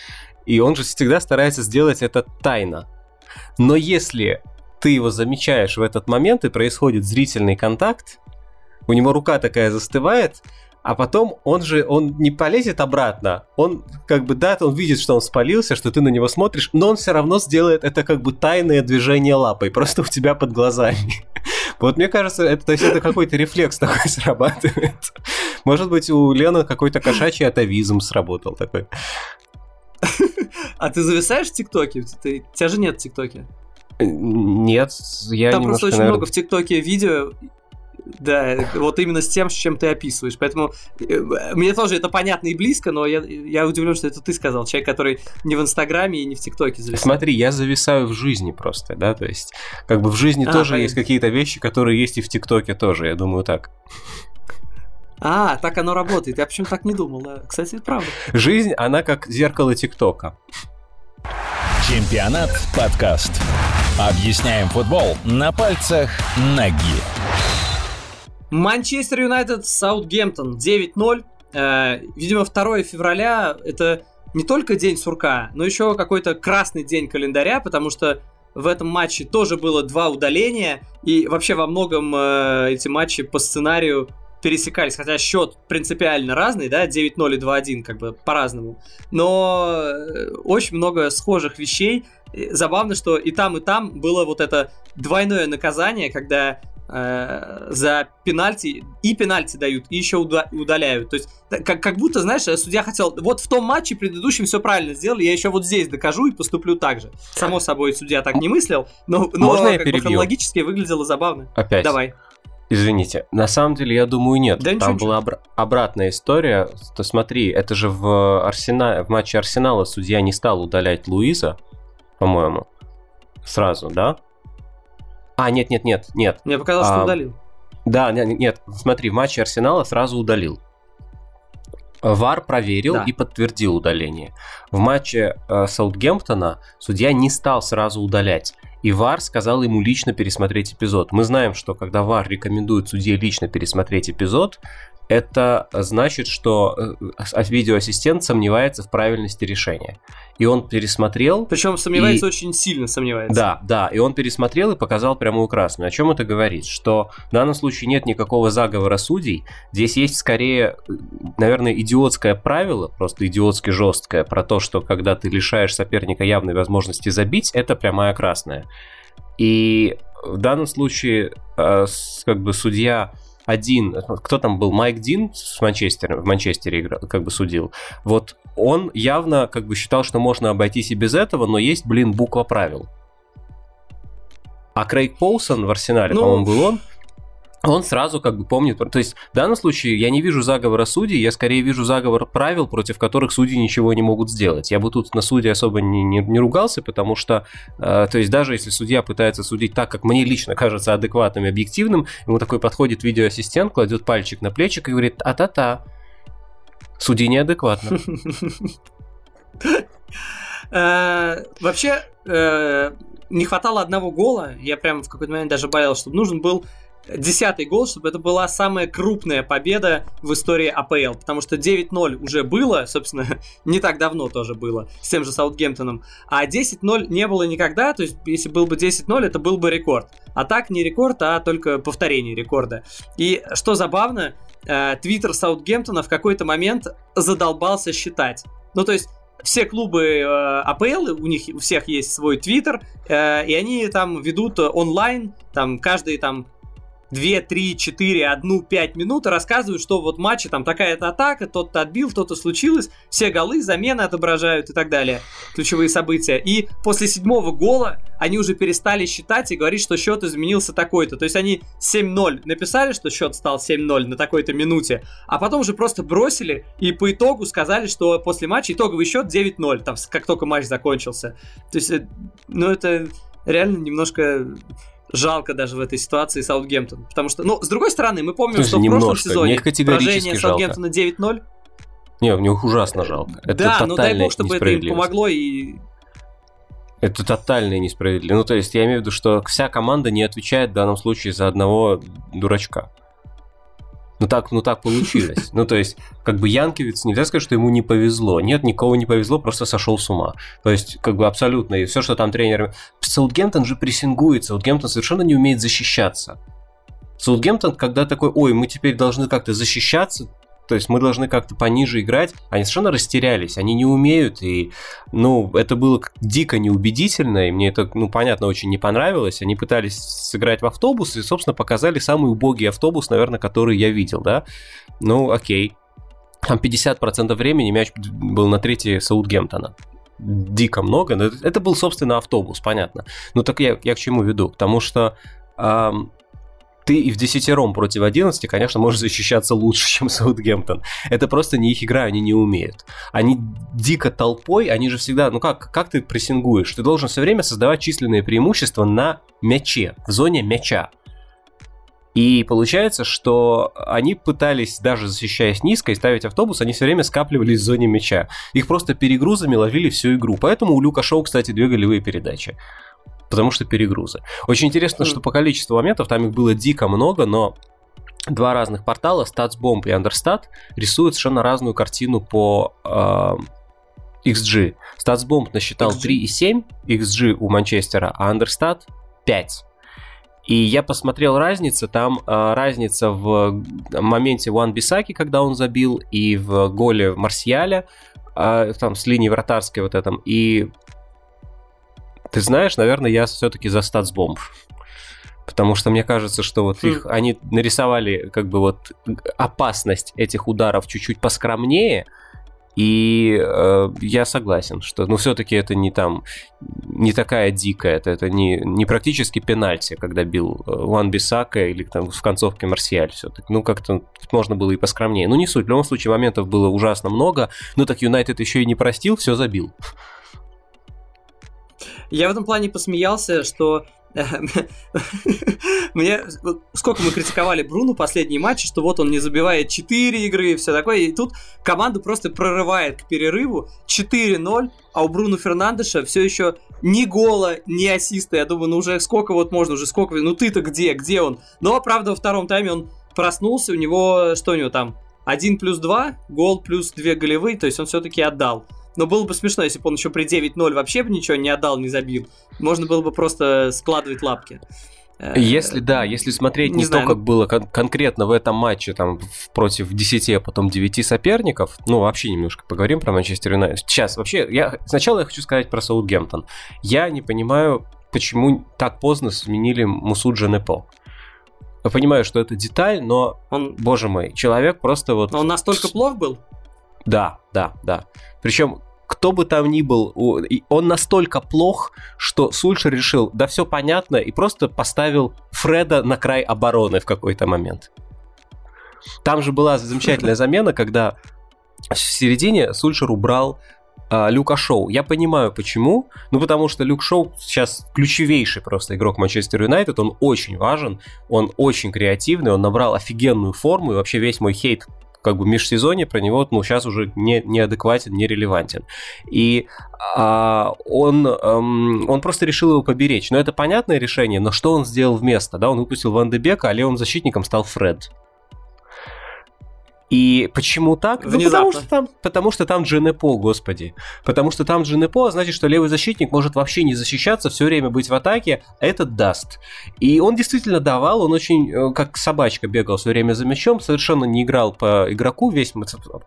B: и он же всегда старается сделать это тайно. Но если ты его замечаешь в этот момент и происходит зрительный контакт, у него рука такая застывает, а потом он же, он не полезет обратно, он как бы, да, он видит, что он спалился, что ты на него смотришь, но он все равно сделает это как бы тайное движение лапой, просто у тебя под глазами. Вот мне кажется, это, то есть это какой-то рефлекс такой срабатывает. Может быть, у Лены какой-то кошачий атовизм сработал такой.
A: А ты зависаешь в ТикТоке? Ты, у тебя же нет в ТикТоке.
B: Нет, я
A: Там просто очень наверное... много в ТикТоке видео, да, вот именно с тем, с чем ты описываешь. Поэтому э, мне тоже это понятно и близко, но я, я удивлен, что это ты сказал. Человек, который не в Инстаграме и не в ТикТоке
B: зависает. Смотри, я зависаю в жизни просто, да, то есть как бы в жизни а, тоже понятно. есть какие-то вещи, которые есть и в ТикТоке тоже, я думаю так.
A: А, так оно работает. Я почему так не думал. Да. Кстати, это правда.
B: Жизнь, она как зеркало ТикТока.
C: Чемпионат подкаст. Объясняем футбол на пальцах ноги.
A: Манчестер Юнайтед, Саутгемптон 9-0. Э, видимо, 2 февраля это не только день сурка, но еще какой-то красный день календаря, потому что в этом матче тоже было два удаления, и вообще во многом э, эти матчи по сценарию пересекались, хотя счет принципиально разный, да, 9-0 и 2-1, как бы по-разному. Но э, очень много схожих вещей. Забавно, что и там, и там было вот это двойное наказание, когда э, за пенальти, и пенальти дают, и еще удаляют. То есть, как, как будто, знаешь, судья хотел, вот в том матче предыдущем все правильно сделали, я еще вот здесь докажу и поступлю так же. Само собой, судья так не мыслил, но, но
B: Можно
A: как бы хронологически выглядело забавно.
B: Опять.
A: Давай.
B: Извините, на самом деле, я думаю, нет. Да Там была обра- обратная история. То смотри, это же в, Арсена... в матче Арсенала судья не стал удалять Луиза, по-моему, сразу, да? А, нет, нет, нет, нет.
A: Мне показалось, а, что удалил.
B: Да, нет, нет, смотри, в матче Арсенала сразу удалил. Вар проверил да. и подтвердил удаление. В матче э, Саутгемптона судья не стал сразу удалять. И Вар сказал ему лично пересмотреть эпизод. Мы знаем, что когда Вар рекомендует судье лично пересмотреть эпизод, это значит, что э, видеоассистент сомневается в правильности решения. И он пересмотрел.
A: Причем сомневается и... очень сильно сомневается.
B: Да, да. И он пересмотрел и показал прямую красную. О чем это говорит? Что в данном случае нет никакого заговора судей. Здесь есть скорее, наверное, идиотское правило, просто идиотски жесткое, про то, что когда ты лишаешь соперника явной возможности забить, это прямая красная. И в данном случае, э, как бы судья один, кто там был, Майк Дин с Манчестером, в Манчестере играл, как бы судил, вот он явно как бы считал, что можно обойтись и без этого, но есть, блин, буква правил. А Крейг Полсон в Арсенале, ну, по-моему, был он, он сразу как бы помнит. То есть в данном случае я не вижу заговора судей, я скорее вижу заговор правил, против которых судьи ничего не могут сделать. Я бы тут на судьи особо не, не, не ругался, потому что, э, то есть даже если судья пытается судить так, как мне лично кажется адекватным и объективным, ему такой подходит видеоассистент, кладет пальчик на плечик и говорит «а-та-та». Суди неадекватно.
A: Э, вообще, э, не хватало одного гола. Я прям в какой-то момент даже боялся, что нужен был десятый гол, чтобы это была самая крупная победа в истории АПЛ, потому что 9-0 уже было, собственно, не так давно тоже было, с тем же Саутгемптоном, а 10-0 не было никогда, то есть если был бы 10-0, это был бы рекорд. А так не рекорд, а только повторение рекорда. И что забавно, э, твиттер Саутгемптона в какой-то момент задолбался считать. Ну, то есть все клубы э, АПЛ, у них у всех есть свой твиттер, э, и они там ведут онлайн, там каждый там 2, 3, 4, 1, 5 минут и рассказывают, что вот в матче там такая-то атака, тот-то отбил, то-то случилось, все голы, замены отображают и так далее, ключевые события. И после седьмого гола они уже перестали считать и говорить, что счет изменился такой-то. То есть они 7-0 написали, что счет стал 7-0 на такой-то минуте, а потом уже просто бросили и по итогу сказали, что после матча итоговый счет 9-0, там, как только матч закончился. То есть, э, ну это реально немножко жалко даже в этой ситуации Саутгемптон. Потому что, ну, с другой стороны, мы помним, Слушай, что в немножко, прошлом сезоне поражение Саутгемптона 9-0.
B: Не, мне ужасно жалко. Это
A: да, ну дай бог, чтобы это им помогло и
B: это тотальная несправедливость. Ну, то есть, я имею в виду, что вся команда не отвечает в данном случае за одного дурачка. Ну так, ну так получилось. Ну то есть, как бы Янкевиц, нельзя сказать, что ему не повезло. Нет, никого не повезло, просто сошел с ума. То есть, как бы абсолютно, и все, что там тренер... Саутгемптон же прессингует, Саутгемптон совершенно не умеет защищаться. Саутгемптон, когда такой, ой, мы теперь должны как-то защищаться, то есть мы должны как-то пониже играть. Они совершенно растерялись, они не умеют, и, ну, это было дико неубедительно, и мне это, ну, понятно, очень не понравилось. Они пытались сыграть в автобус, и, собственно, показали самый убогий автобус, наверное, который я видел, да. Ну, окей. Там 50% времени мяч был на третьей Саутгемптона дико много, но это был, собственно, автобус, понятно. Ну так я, я к чему веду? Потому что эм, ты и в десятером против 11, конечно, можешь защищаться лучше, чем Саутгемптон. Это просто не их игра, они не умеют. Они дико толпой, они же всегда, ну как, как ты прессингуешь? Ты должен все время создавать численные преимущества на мяче, в зоне мяча. И получается, что они пытались, даже защищаясь низко и ставить автобус, они все время скапливались в зоне мяча. Их просто перегрузами ловили всю игру. Поэтому у Люка Шоу, кстати, две голевые передачи потому что перегрузы. Очень интересно, что по количеству моментов там их было дико много, но два разных портала, StatsBomb и Understat, рисуют совершенно разную картину по э, XG. StatsBomb насчитал 3,7 XG у Манчестера, а Understat 5. И я посмотрел разницу, там э, разница в моменте Ван Бисаки, когда он забил, и в голе Марсиаля, э, там с линии вратарской вот этом, и ты знаешь, наверное, я все-таки за статсбомб. Потому что мне кажется, что вот их, хм. они нарисовали как бы вот опасность этих ударов чуть-чуть поскромнее, и э, я согласен, что, ну, все-таки это не там, не такая дикая, это, это не, не практически пенальти, когда бил Ван э, Бисака или там в концовке Марсиаль все-таки. Ну, как-то можно было и поскромнее. Ну, не суть, в любом случае моментов было ужасно много, ну, так Юнайтед еще и не простил, все забил.
A: Я в этом плане посмеялся, что мне сколько мы критиковали Бруну последние матчи, что вот он не забивает 4 игры и все такое, и тут команду просто прорывает к перерыву 4-0, а у Бруно Фернандеша все еще ни гола, ни ассиста. Я думаю, ну уже сколько вот можно, уже сколько, ну ты-то где, где он? Но, правда, во втором тайме он проснулся, у него, что у него там, 1 плюс 2, гол плюс 2 голевые, то есть он все-таки отдал. Но было бы смешно, если бы он еще при 9-0 вообще бы ничего не отдал, не забил. Можно было бы просто складывать лапки.
B: Э, если да, если смотреть не, не знаю, то, как ну было кон- конкретно в этом матче там против 10, а потом 9 соперников, ну вообще немножко поговорим про Манчестер Юнайтед. Сейчас вообще, я сначала я хочу сказать про Саутгемптон. Я не понимаю, почему так поздно сменили Мусуджа Непо. Я понимаю, что это деталь, но, он, боже мой, человек просто вот...
A: Он настолько плох был?
B: Да, да, да. Причем кто бы там ни был, он настолько плох, что Сульшер решил, да все понятно, и просто поставил Фреда на край обороны в какой-то момент. Там же была замечательная замена, когда в середине Сульшер убрал а, Люка Шоу. Я понимаю, почему. Ну, потому что Люк Шоу сейчас ключевейший просто игрок Манчестер Юнайтед. Он очень важен, он очень креативный, он набрал офигенную форму, и вообще весь мой хейт как бы межсезонье про него, ну, сейчас уже не, неадекватен, нерелевантен. И а, он, эм, он просто решил его поберечь. Но это понятное решение, но что он сделал вместо? Да, он выпустил Ван Дебека, а левым защитником стал Фред. И почему так? Ну, потому что там, потому что там Дженепо, господи. Потому что там Дженепо, значит, что левый защитник может вообще не защищаться, все время быть в атаке, а этот даст. И он действительно давал, он очень, э, как собачка бегал все время за мячом, совершенно не играл по игроку весь,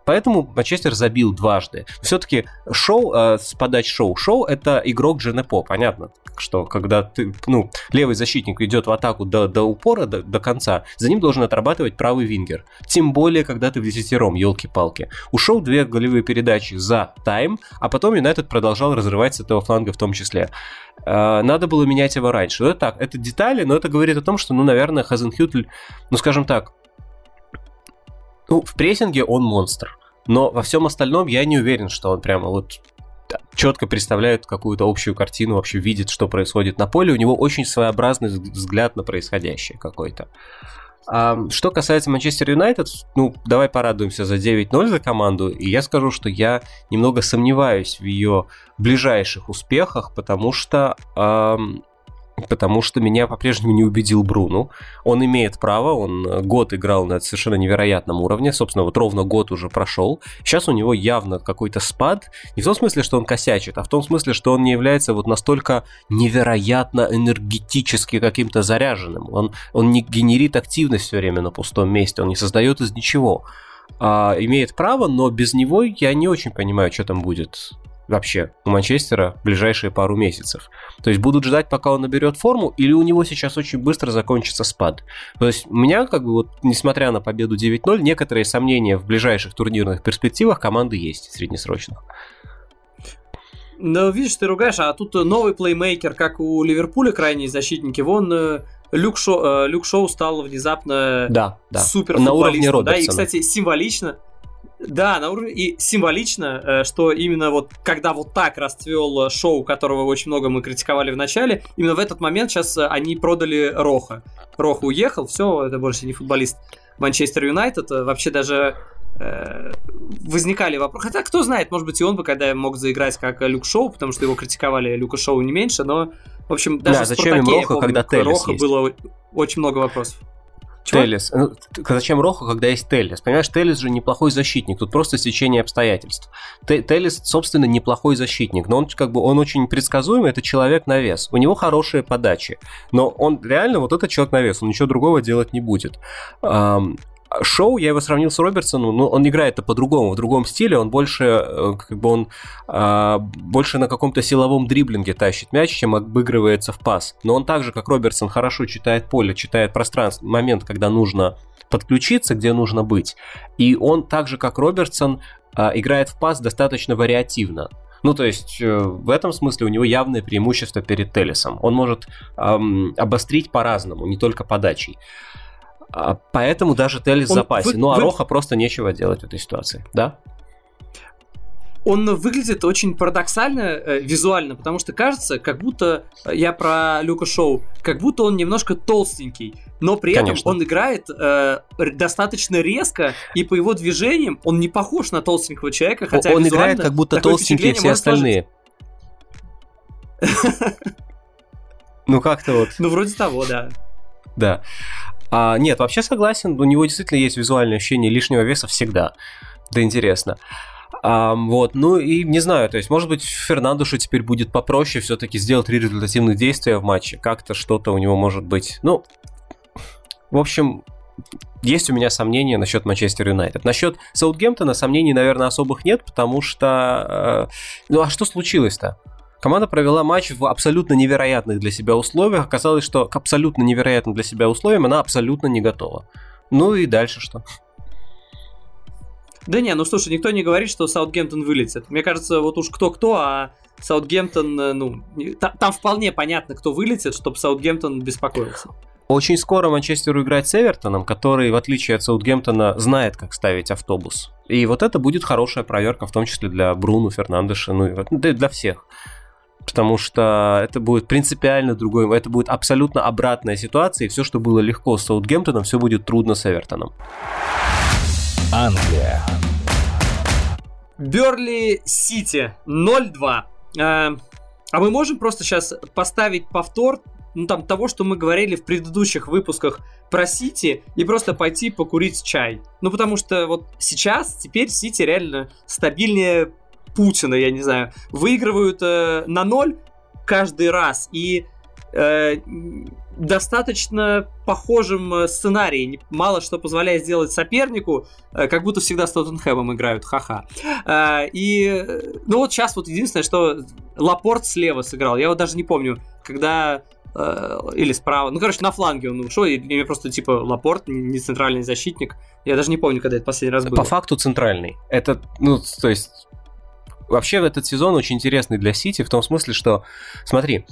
B: поэтому Манчестер забил дважды. Все-таки шоу, э, с подач шоу, шоу это игрок Дженепо, понятно, что когда ты, ну, левый защитник идет в атаку до, до упора, до, до конца, за ним должен отрабатывать правый вингер. Тем более, когда ты в десятером, елки-палки. Ушел две голевые передачи за тайм, а потом Юнайтед продолжал разрывать с этого фланга в том числе. Э, надо было менять его раньше. Это так, это детали, но это говорит о том, что, ну, наверное, Хазенхютль, ну, скажем так, ну, в прессинге он монстр. Но во всем остальном я не уверен, что он прямо вот четко представляет какую-то общую картину, вообще видит, что происходит на поле. У него очень своеобразный взгляд на происходящее какой-то. А, что касается Манчестер Юнайтед, ну, давай порадуемся за 9-0 за команду, и я скажу, что я немного сомневаюсь в ее ближайших успехах, потому что эм, потому что меня по-прежнему не убедил Бруну. Он имеет право, он э, год играл на совершенно невероятном уровне, собственно, вот ровно год уже прошел. Сейчас у него явно какой-то спад, не в том смысле, что он косячит, а в том смысле, что он не является вот настолько невероятно энергетически каким-то заряженным. Он, он не генерит активность все время на пустом месте, он не создает из ничего. А, имеет право, но без него я не очень понимаю, что там будет вообще у Манчестера в ближайшие пару месяцев. То есть будут ждать, пока он наберет форму, или у него сейчас очень быстро закончится спад. То есть у меня, как бы, вот, несмотря на победу 9-0, некоторые сомнения в ближайших турнирных перспективах команды есть среднесрочных.
A: Ну, видишь, ты ругаешь, а тут новый плеймейкер, как у Ливерпуля, крайние защитники, вон э, Люк, Шо, э, Люк Шоу стал внезапно
B: да, да.
A: супер на уровне Да, и, кстати, символично, да, на уровне и символично, э, что именно вот когда вот так расцвел шоу, которого очень много мы критиковали в начале, именно в этот момент сейчас э, они продали Роха. Роха уехал, все, это больше не футболист Манчестер Юнайтед. Э, вообще даже э, возникали вопросы. Хотя, кто знает, может быть, и он бы когда мог заиграть как Люк Шоу, потому что его критиковали Люка Шоу не меньше, но, в общем, даже
B: да, зачем им Роха, помню, когда
A: Роха есть? было очень много вопросов.
B: Телес. Ну, зачем Роху, когда есть Телес? Понимаешь, Телес же неплохой защитник, тут просто стечение обстоятельств. Телес, собственно, неплохой защитник, но он как бы он очень предсказуемый, это человек на вес. У него хорошие подачи, но он реально вот этот человек на вес, он ничего другого делать не будет. Шоу, я его сравнил с Робертсоном, но он играет по-другому, в другом стиле, он больше, э, как бы он а, больше на каком-то силовом дриблинге тащит мяч, чем обыгрывается в пас. Но он также, как Робертсон, хорошо читает поле, читает пространство, момент, когда нужно подключиться, где нужно быть. И он так же, как Робертсон, а, играет в пас достаточно вариативно. Ну, то есть, э, в этом смысле у него явное преимущество перед Телесом. Он может эм, обострить по-разному, не только подачей. А, поэтому даже Телес в запасе. Вы, ну, а вы... Роха просто нечего делать в этой ситуации, да?
A: он выглядит очень парадоксально э, визуально, потому что кажется, как будто э, я про Люка Шоу, как будто он немножко толстенький, но при Конечно. этом он играет э, достаточно резко, и по его движениям он не похож на толстенького человека, хотя
B: он играет как будто толстенькие все остальные. Ну как-то вот.
A: Ну вроде того, да.
B: Да. А, нет, вообще согласен, у него действительно есть визуальное ощущение лишнего веса всегда. Да интересно. А, вот, ну и не знаю, то есть, может быть, Фернандушу теперь будет попроще все-таки сделать три результативных действия в матче. Как-то что-то у него может быть. Ну, в общем, есть у меня сомнения насчет Манчестер Юнайтед. Насчет Саутгемптона сомнений, наверное, особых нет, потому что... Э, ну а что случилось-то? Команда провела матч в абсолютно невероятных для себя условиях. Оказалось, что к абсолютно невероятным для себя условиям она абсолютно не готова. Ну и дальше что?
A: Да не, ну слушай, никто не говорит, что Саутгемптон вылетит. Мне кажется, вот уж кто-кто, а Саутгемптон, э, ну, там, вполне понятно, кто вылетит, чтобы Саутгемптон беспокоился.
B: Очень скоро Манчестеру играть с Эвертоном, который, в отличие от Саутгемптона, знает, как ставить автобус. И вот это будет хорошая проверка, в том числе для Бруну, Фернандеша, ну и для всех потому что это будет принципиально другой, это будет абсолютно обратная ситуация, и все, что было легко с Саутгемптоном, все будет трудно с Эвертоном.
C: Англия.
A: Берли Сити 0-2. А, а мы можем просто сейчас поставить повтор ну, там, того, что мы говорили в предыдущих выпусках про Сити, и просто пойти покурить чай. Ну, потому что вот сейчас, теперь Сити реально стабильнее Путина, я не знаю. Выигрывают э, на ноль каждый раз, и э, достаточно похожим э, сценарий. Мало что позволяет сделать сопернику, э, как будто всегда с Тоттенхэмом играют, ха-ха. Э, и, ну вот сейчас вот единственное, что Лапорт слева сыграл. Я вот даже не помню, когда или справа. Ну, короче, на фланге он ушел, и мне просто, типа, Лапорт, не центральный защитник. Я даже не помню, когда это последний раз было.
B: По факту центральный. Это, ну, то есть, вообще этот сезон очень интересный для Сити в том смысле, что, смотри,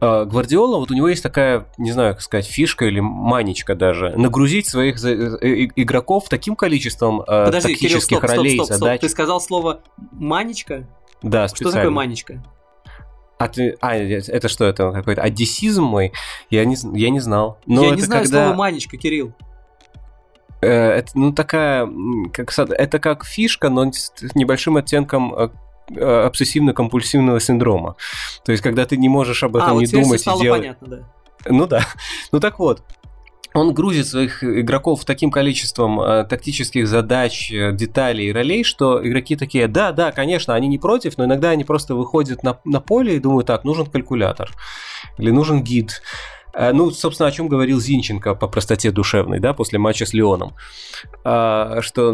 B: а, Гвардиола, вот у него есть такая, не знаю, как сказать, фишка или манечка даже, нагрузить своих э, э, игроков таким количеством э, Подожди, тактических Кирилл, стоп, ролей, стоп, стоп, задач.
A: Ты сказал слово манечка?
B: Да,
A: специально. Что такое манечка?
B: А, ты, а это что, это какой-то одессизм мой? Я не, я не знал.
A: Но я не знаю когда... слово манечка, Кирилл.
B: Это, ну, такая, как, это как фишка, но с небольшим оттенком Э, обсессивно-компульсивного синдрома. То есть, когда ты не можешь об этом а, не вот думать и делать...
A: понятно, да.
B: Ну да. Ну так вот, он грузит своих игроков таким количеством э, тактических задач, э, деталей и ролей, что игроки такие, да, да, конечно, они не против, но иногда они просто выходят на, на поле и думают, так, нужен калькулятор или нужен гид. Э, ну, собственно, о чем говорил Зинченко по простоте душевной, да, после матча с Леоном. А, что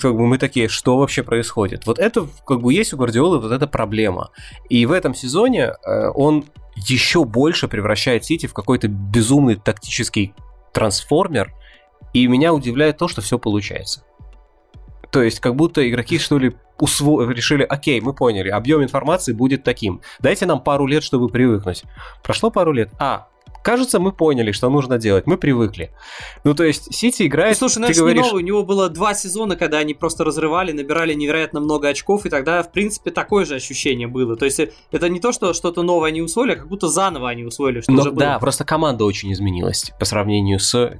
B: как бы, мы такие, что вообще происходит? Вот это, как бы, есть у Гвардиолы вот эта проблема. И в этом сезоне э, он еще больше превращает Сити в какой-то безумный тактический трансформер, и меня удивляет то, что все получается. То есть, как будто игроки, что ли, усво... решили, окей, мы поняли, объем информации будет таким. Дайте нам пару лет, чтобы привыкнуть. Прошло пару лет. А, Кажется, мы поняли, что нужно делать, мы привыкли. Ну, то есть, Сити играет...
A: Ну, слушай, ну, это говоришь... новый, у него было два сезона, когда они просто разрывали, набирали невероятно много очков, и тогда, в принципе, такое же ощущение было. То есть, это не то, что что-то новое они усвоили, а как будто заново они усвоили, что
B: Но,
A: уже было.
B: Да, просто команда очень изменилась по сравнению с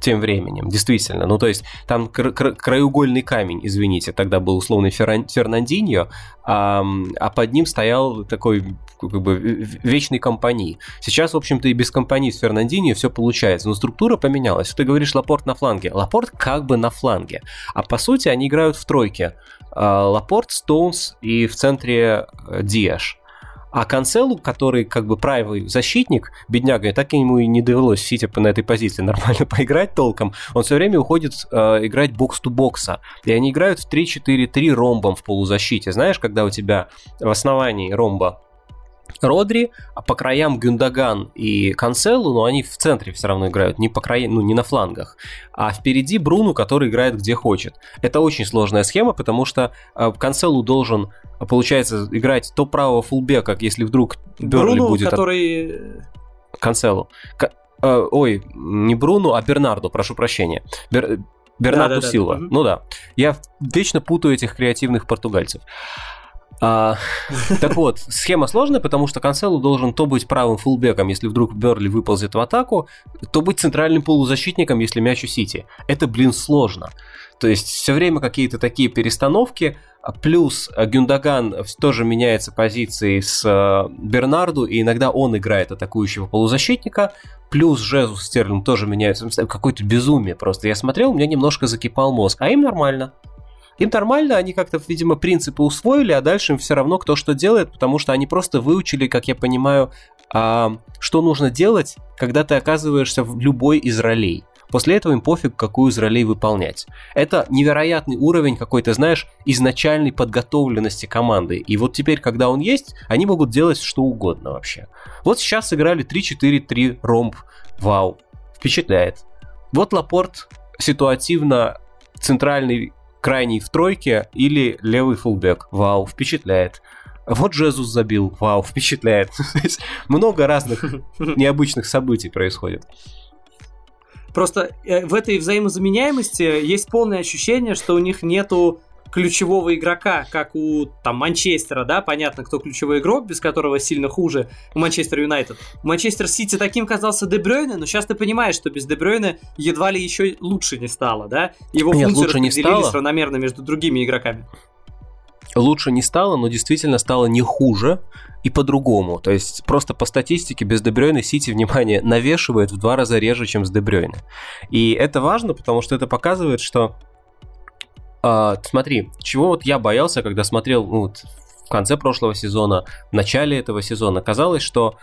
B: тем временем, действительно. Ну, то есть, там кра- кра- краеугольный камень, извините, тогда был условный Ферран- Фернандиньо, а, а под ним стоял такой как бы вечный компании. Сейчас, в общем-то, и без компании с Фернандиньо все получается, но структура поменялась. Ты говоришь Лапорт на фланге. Лапорт как бы на фланге. А по сути они играют в тройке. А, Лапорт, Стоунс и в центре э, Диаш. А Канцелу, который как бы правый защитник, бедняга, так ему и не довелось в Сити на этой позиции нормально поиграть толком, он все время уходит э, играть бокс-ту-бокса. И они играют в 3-4-3 ромбом в полузащите. Знаешь, когда у тебя в основании ромба Родри, а по краям Гюндаган и Канцелу, но они в центре все равно играют, не по краям, ну не на флангах. А впереди Бруну, который играет где хочет. Это очень сложная схема, потому что э, Канцелу должен, получается, играть то правого фулбека, если вдруг
A: Берли Бруну, будет... который...
B: Канцелу. К... Э, ой, не Бруну, а Бернарду, прошу прощения. Бер... Бернарду да, да, Силва. Да, да. Ну да. Я вечно путаю этих креативных португальцев. А, так вот, схема сложная, потому что Канцелу должен то быть правым фулбеком, если вдруг Берли выползет в атаку, то быть центральным полузащитником, если мяч у Сити. Это, блин, сложно. То есть все время какие-то такие перестановки, плюс Гюндаган тоже меняется позицией с э, Бернарду, и иногда он играет атакующего полузащитника, плюс Жезус Стерлинг тоже меняется. Какое-то безумие просто. Я смотрел, у меня немножко закипал мозг, а им нормально. Им нормально, они как-то, видимо, принципы усвоили, а дальше им все равно кто что делает, потому что они просто выучили, как я понимаю, а, что нужно делать, когда ты оказываешься в любой из ролей. После этого им пофиг, какую из ролей выполнять. Это невероятный уровень какой-то, знаешь, изначальной подготовленности команды. И вот теперь, когда он есть, они могут делать что угодно вообще. Вот сейчас сыграли 3-4-3 ромб. Вау. Впечатляет. Вот Лапорт ситуативно центральный крайний в тройке или левый фулбэк. Вау, впечатляет. Вот Джезус забил. Вау, впечатляет. Много разных необычных событий происходит.
A: Просто э, в этой взаимозаменяемости есть полное ощущение, что у них нету ключевого игрока, как у там Манчестера, да, понятно, кто ключевой игрок, без которого сильно хуже, у Манчестер Юнайтед. Манчестер Сити таким казался Дебрёйне, но сейчас ты понимаешь, что без Дебрёйне едва ли еще лучше не стало, да? Его
B: Нет, лучше не стало.
A: равномерно между другими игроками.
B: лучше не стало, но действительно стало не хуже и по-другому. То есть просто по статистике без Дебрёйна Сити, внимание, навешивает в два раза реже, чем с Дебрёйна. И это важно, потому что это показывает, что... а, смотри, чего вот я боялся, когда смотрел ну, вот в конце прошлого сезона, в начале этого сезона, казалось, что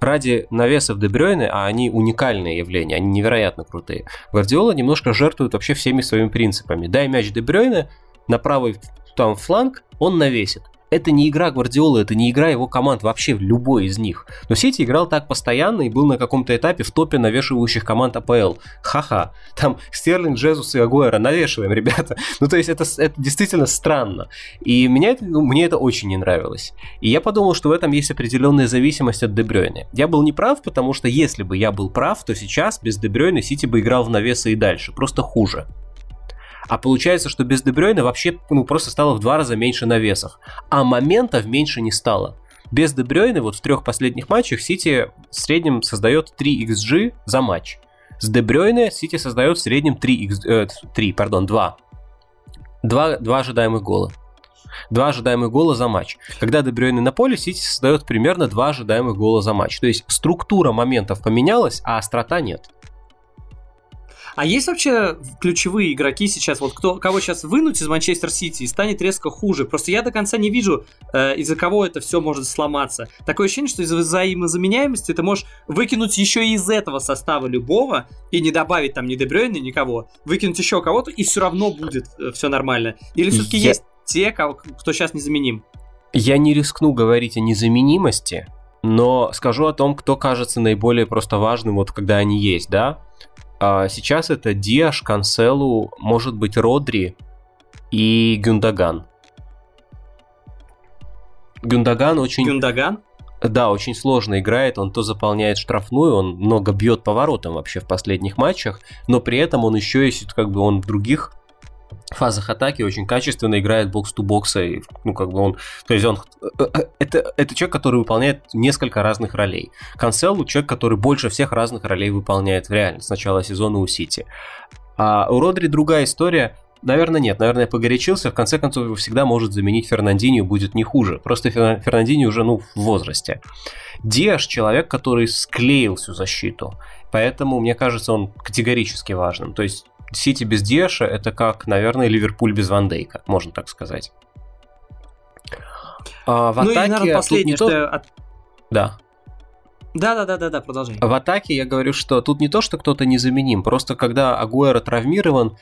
B: ради навесов Дебрёйны, а они уникальные явления, они невероятно крутые, Гвардиола немножко жертвует вообще всеми своими принципами. Дай мяч Дебрёйне на правый там фланг, он навесит. Это не игра Гвардиолы, это не игра его команд, вообще любой из них. Но Сити играл так постоянно и был на каком-то этапе в топе навешивающих команд АПЛ. Ха-ха. Там Стерлинг, Джезус и Агуэра навешиваем, ребята. Ну, то есть это, это действительно странно. И меня это, ну, мне это очень не нравилось. И я подумал, что в этом есть определенная зависимость от Дебрёйны. Я был неправ, потому что если бы я был прав, то сейчас без Дебрёйны Сити бы играл в навесы и дальше. Просто хуже. А получается, что без Дебрёйна вообще ну, просто стало в два раза меньше навесов. А моментов меньше не стало. Без Дебрёйна вот в трех последних матчах Сити в среднем создает 3 XG за матч. С Дебрёйна Сити создает в среднем 3, X, э, 3 пардон, 2. 2. 2 ожидаемых гола. Два ожидаемых гола за матч. Когда Дебрёйне на поле, Сити создает примерно два ожидаемых гола за матч. То есть структура моментов поменялась, а острота нет.
A: А есть вообще ключевые игроки сейчас, вот кто, кого сейчас вынуть из Манчестер Сити и станет резко хуже? Просто я до конца не вижу, э, из-за кого это все может сломаться. Такое ощущение, что из-за взаимозаменяемости ты можешь выкинуть еще и из этого состава любого и не добавить там ни Дебрёйна, никого, выкинуть еще кого-то, и все равно будет э, все нормально. Или все-таки
B: Я-
A: есть те, кого, кто сейчас незаменим?
B: Я не рискну говорить о незаменимости, но скажу о том, кто кажется наиболее просто важным, вот когда они есть, да? А сейчас это Диаш, Канцелу, может быть Родри и Гюндаган. Гюндаган очень...
A: Гюндаган?
B: Да, очень сложно играет, он то заполняет штрафную, он много бьет по воротам вообще в последних матчах, но при этом он еще есть, как бы он в других фазах атаки очень качественно играет бокс-ту-бокса, и, ну, как бы он, то есть он, э, э, это, это человек, который выполняет несколько разных ролей. Канцелу человек, который больше всех разных ролей выполняет в реальности с начала сезона у Сити. А у Родри другая история, Наверное, нет. Наверное, погорячился. В конце концов, его всегда может заменить Фернандинho, будет не хуже. Просто Фер- Фернандинho уже, ну, в возрасте. Диаш человек, который склеил всю защиту. Поэтому, мне кажется, он категорически важным. То есть, Сити без Диаша это как, наверное, Ливерпуль без Ван Дейка, можно так сказать. А, в
A: ну и,
B: атаке
A: наверное,
B: тут
A: последнее,
B: не то-
A: что... я от-
B: Да.
A: Да-да-да-да, продолжай.
B: В атаке я говорю, что тут не то, что кто-то незаменим, просто когда Агуэро травмирован,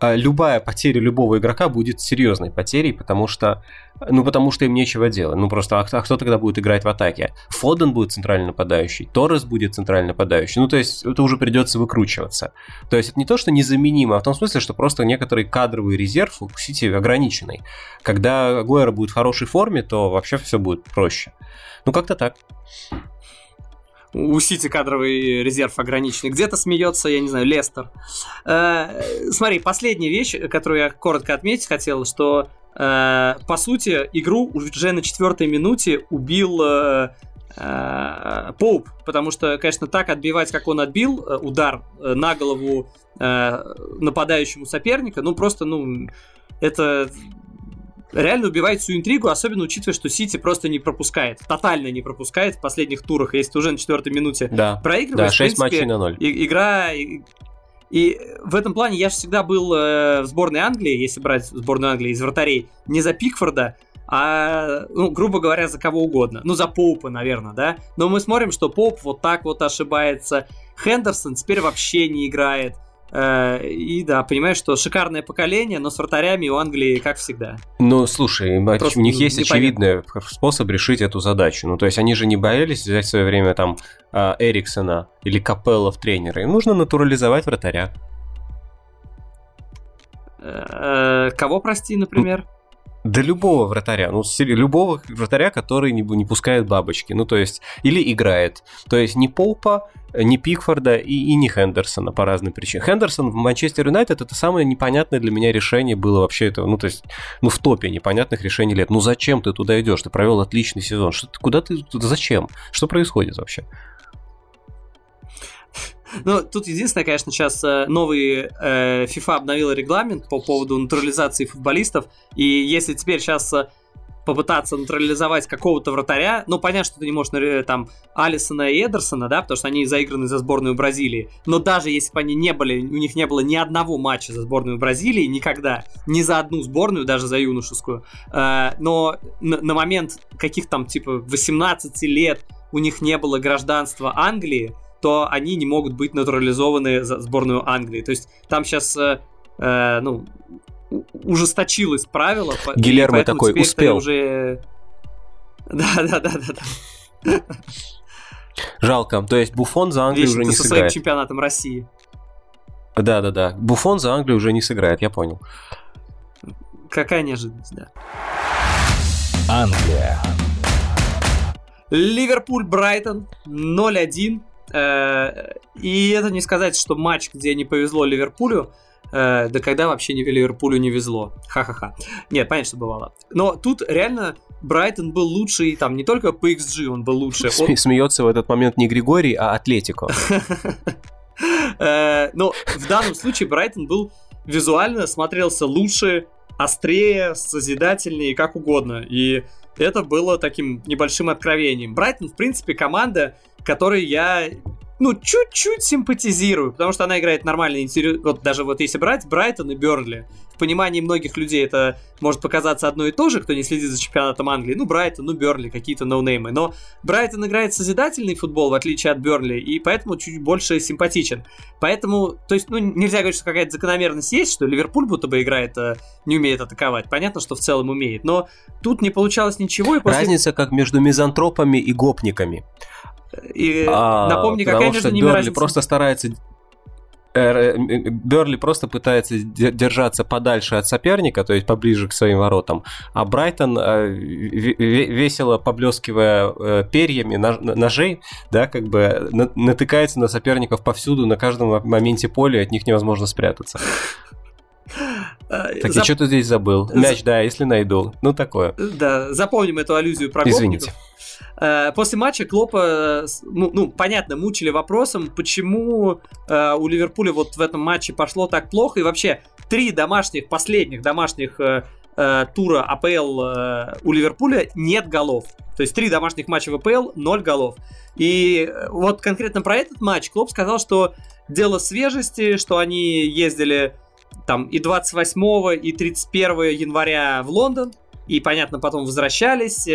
B: любая потеря любого игрока будет серьезной потерей, потому что, ну, потому что им нечего делать. Ну, просто, а а кто тогда будет играть в атаке? Фоден будет центральный нападающий, Торрес будет центральный нападающий. Ну, то есть, это уже придется выкручиваться. То есть, это не то, что незаменимо, а в том смысле, что просто некоторый кадровый резерв у Сити ограниченный. Когда Агуэро будет в хорошей форме, то вообще все будет проще. Ну, как-то так.
A: У Сити кадровый резерв ограниченный. Где-то смеется, я не знаю, Лестер. Э, смотри, последняя вещь, которую я коротко отметить хотел, что э, по сути игру уже на четвертой минуте убил э, э, Поуп, потому что, конечно, так отбивать, как он отбил удар на голову нападающему соперника, ну просто, ну, это реально убивает всю интригу, особенно учитывая, что Сити просто не пропускает, тотально не пропускает в последних турах, если ты уже на четвертой минуте
B: Да.
A: проигрываешь,
B: Да,
A: в
B: 6
A: принципе,
B: матчей на 0.
A: и- игра... И, и в этом плане я же всегда был э, в сборной Англии, если брать сборную Англии из вратарей, не за Пикфорда, а, ну, грубо говоря, за кого угодно. Ну, за Поупа, наверное, да? Но мы смотрим, что Поуп вот так вот ошибается. Хендерсон теперь вообще не играет. Э, и да, понимаешь, что шикарное поколение, но с вратарями у Англии как всегда.
B: Ну, слушай,
A: Просто
B: у них есть очевидный способ решить эту задачу. Ну, то есть они же не боялись взять в свое время там а, Эриксона или Капелла в тренеры. Им нужно натурализовать вратаря.
A: Э, кого, прости, например?
B: Да любого вратаря, ну, любого вратаря, который не, не пускает бабочки, ну, то есть, или играет. То есть, не Поупа, не Пикфорда и, и не Хендерсона по разным причинам. Хендерсон в Манчестер Юнайтед это самое непонятное для меня решение было вообще это, ну, то есть, ну, в топе непонятных решений лет. Ну, зачем ты туда идешь? Ты провел отличный сезон. Что, куда ты, зачем? Что происходит вообще?
A: Ну, тут единственное, конечно, сейчас э, новый э, FIFA обновил регламент по поводу натурализации футболистов, и если теперь сейчас э, попытаться натурализовать какого-то вратаря, ну, понятно, что ты не можешь там Алисона и Эдерсона, да, потому что они заиграны за сборную Бразилии, но даже если бы они не были, у них не было ни одного матча за сборную Бразилии, никогда, ни за одну сборную, даже за юношескую, э, но на момент каких там, типа, 18 лет у них не было гражданства Англии, то они не могут быть натурализованы за сборную Англии. То есть там сейчас, э, э, ну, ужесточилось правило.
B: Гильермо такой успел.
A: Уже... Да, да, да, да, да.
B: Жалко. То есть Буфон за Англию уже не со сыграет.
A: своим чемпионатом России.
B: Да, да, да. Буфон за Англию уже не сыграет, я понял.
A: Какая неожиданность, да.
C: Англия.
A: Ливерпуль Брайтон 0-1. Э, и это не сказать, что матч, где не повезло Ливерпулю, э, да когда вообще не Ливерпулю не везло. Ха-ха-ха. Нет, понятно, что бывало. Но тут реально Брайтон был лучший, там не только по XG он был лучше. Он...
B: Смеется в этот момент не Григорий, а Атлетико.
A: Э, но в данном случае Брайтон был визуально смотрелся лучше, острее, созидательнее, как угодно. И это было таким небольшим откровением. Брайтон, в принципе, команда, которой я ну, чуть-чуть симпатизирую, потому что она играет нормально, интерес... вот даже вот если брать Брайтон и Бернли, в понимании многих людей это может показаться одно и то же, кто не следит за чемпионатом Англии, ну, Брайтон, ну, Бернли, какие-то ноунеймы, но Брайтон играет созидательный футбол, в отличие от Бернли, и поэтому чуть больше симпатичен. Поэтому, то есть, ну, нельзя говорить, что какая-то закономерность есть, что Ливерпуль будто бы играет, а не умеет атаковать. Понятно, что в целом умеет, но тут не получалось ничего. И
B: после... Разница как между мизантропами и гопниками.
A: И а, напомни, какая между ними разница?
B: просто старается э, Берли просто пытается держаться подальше от соперника, то есть поближе к своим воротам, а Брайтон, э, весело поблескивая э, перьями ножей, да, как бы натыкается на соперников повсюду, на каждом моменте поля, от них невозможно спрятаться. Так, Зап... и что ты здесь забыл? Мяч, да, если найду. Ну, такое.
A: Да, запомним эту аллюзию про
B: Извините. Гопников.
A: Э, после матча Клопа, ну, ну, понятно, мучили вопросом, почему э, у Ливерпуля вот в этом матче пошло так плохо, и вообще три домашних, последних домашних э, э, тура АПЛ э, у Ливерпуля нет голов. То есть три домашних матча в АПЛ, ноль голов. И вот конкретно про этот матч Клоп сказал, что дело свежести, что они ездили там и 28 и 31 января в Лондон, и, понятно, потом возвращались,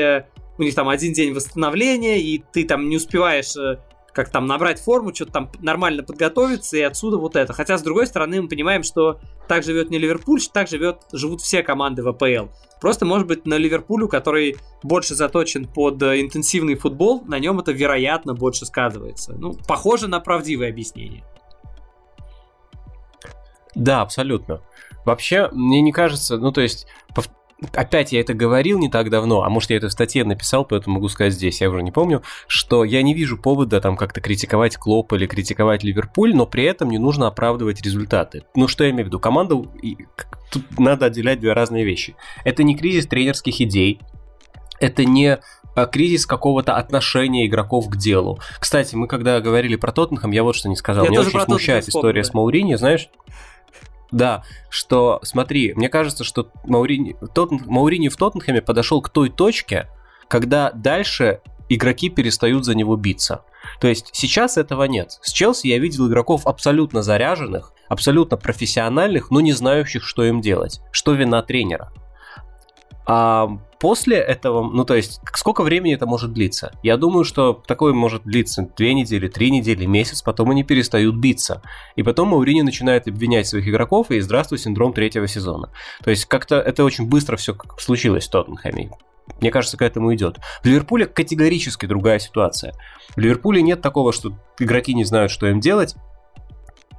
A: у них там один день восстановления, и ты там не успеваешь э, как там набрать форму, что-то там нормально подготовиться, и отсюда вот это. Хотя, с другой стороны, мы понимаем, что так живет не Ливерпуль, так живет, живут все команды в АПЛ. Просто, может быть, на Ливерпулю, который больше заточен под э, интенсивный футбол, на нем это, вероятно, больше сказывается. Ну, похоже на правдивое объяснение.
B: Да, абсолютно. Вообще, мне не кажется, ну, то есть, опять я это говорил не так давно, а может я это в статье написал, поэтому могу сказать здесь, я уже не помню, что я не вижу повода там как-то критиковать Клоп или критиковать Ливерпуль, но при этом не нужно оправдывать результаты. Ну что я имею в виду? Команда, тут надо отделять две разные вещи. Это не кризис тренерских идей, это не а, кризис какого-то отношения игроков к делу. Кстати, мы когда говорили про Тоттенхэм, я вот что не сказал. Я Меня очень смущает история с Маурини, знаешь? Да, что, смотри, мне кажется, что Маурини, тот, Маурини в Тоттенхэме подошел к той точке, когда дальше игроки перестают за него биться. То есть сейчас этого нет. С Челси я видел игроков абсолютно заряженных, абсолютно профессиональных, но не знающих, что им делать. Что вина тренера. А после этого, ну то есть, сколько времени это может длиться? Я думаю, что такое может длиться две недели, три недели, месяц, потом они перестают биться. И потом Маурини начинает обвинять своих игроков, и здравствуй, синдром третьего сезона. То есть, как-то это очень быстро все случилось в Тоттенхэме. Мне кажется, к этому идет. В Ливерпуле категорически другая ситуация. В Ливерпуле нет такого, что игроки не знают, что им делать,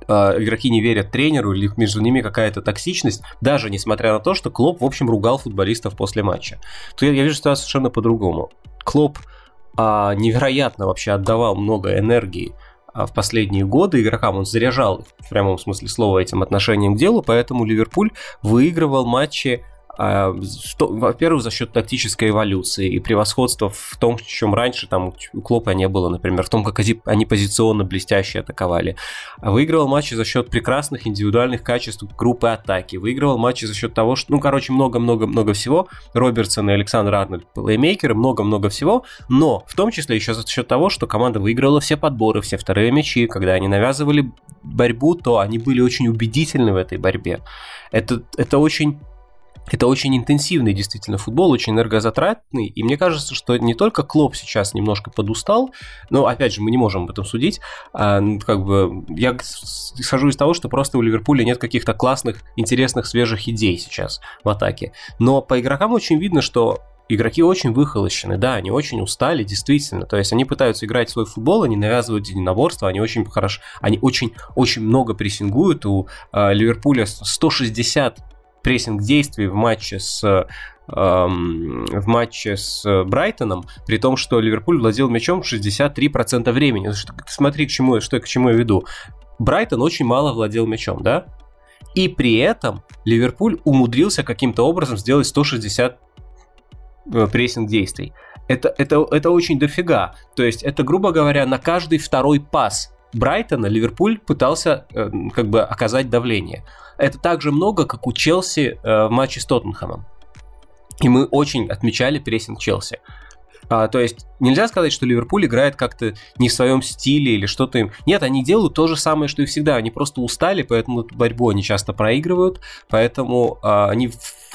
B: э, игроки не верят тренеру или между ними какая-то токсичность, даже несмотря на то, что Клоп, в общем, ругал футболистов после матча. То я, я вижу ситуацию совершенно по-другому. Клоп а, невероятно вообще отдавал много энергии а, в последние годы игрокам, он заряжал в прямом смысле слова этим отношением к делу, поэтому Ливерпуль выигрывал матчи а, во-первых, за счет тактической эволюции и превосходства в том, чем раньше там у Клопа не было, например, в том, как они позиционно блестяще атаковали. Выигрывал матчи за счет прекрасных индивидуальных качеств группы атаки. Выигрывал матчи за счет того, что, ну, короче, много-много-много всего. Робертсон и Александр Арнольд плеймейкеры, много-много всего. Но в том числе еще за счет того, что команда выиграла все подборы, все вторые мячи. Когда они навязывали борьбу, то они были очень убедительны в этой борьбе. Это, это очень это очень интенсивный действительно футбол, очень энергозатратный, и мне кажется, что не только Клоп сейчас немножко подустал, но, опять же, мы не можем об этом судить, а, ну, как бы, я схожу из того, что просто у Ливерпуля нет каких-то классных, интересных, свежих идей сейчас в атаке, но по игрокам очень видно, что игроки очень выхолощены, да, они очень устали, действительно. То есть они пытаются играть свой футбол, они навязывают единоборство, они очень хорошо, они очень, очень много прессингуют. У э, Ливерпуля 160 прессинг действий в матче с эм, в матче с Брайтоном, при том, что Ливерпуль владел мячом 63% времени. Смотри, к чему, что, к чему я веду. Брайтон очень мало владел мячом, да? И при этом Ливерпуль умудрился каким-то образом сделать 160 э, прессинг действий. Это, это, это очень дофига. То есть это, грубо говоря, на каждый второй пас Брайтона Ливерпуль пытался э, как бы оказать давление. Это так же много, как у Челси э, в матче с Тоттенхэмом. И мы очень отмечали прессинг Челси. А, то есть нельзя сказать, что Ливерпуль играет как-то не в своем стиле или что-то им. Нет, они делают то же самое, что и всегда. Они просто устали, поэтому эту борьбу они часто проигрывают, поэтому а, они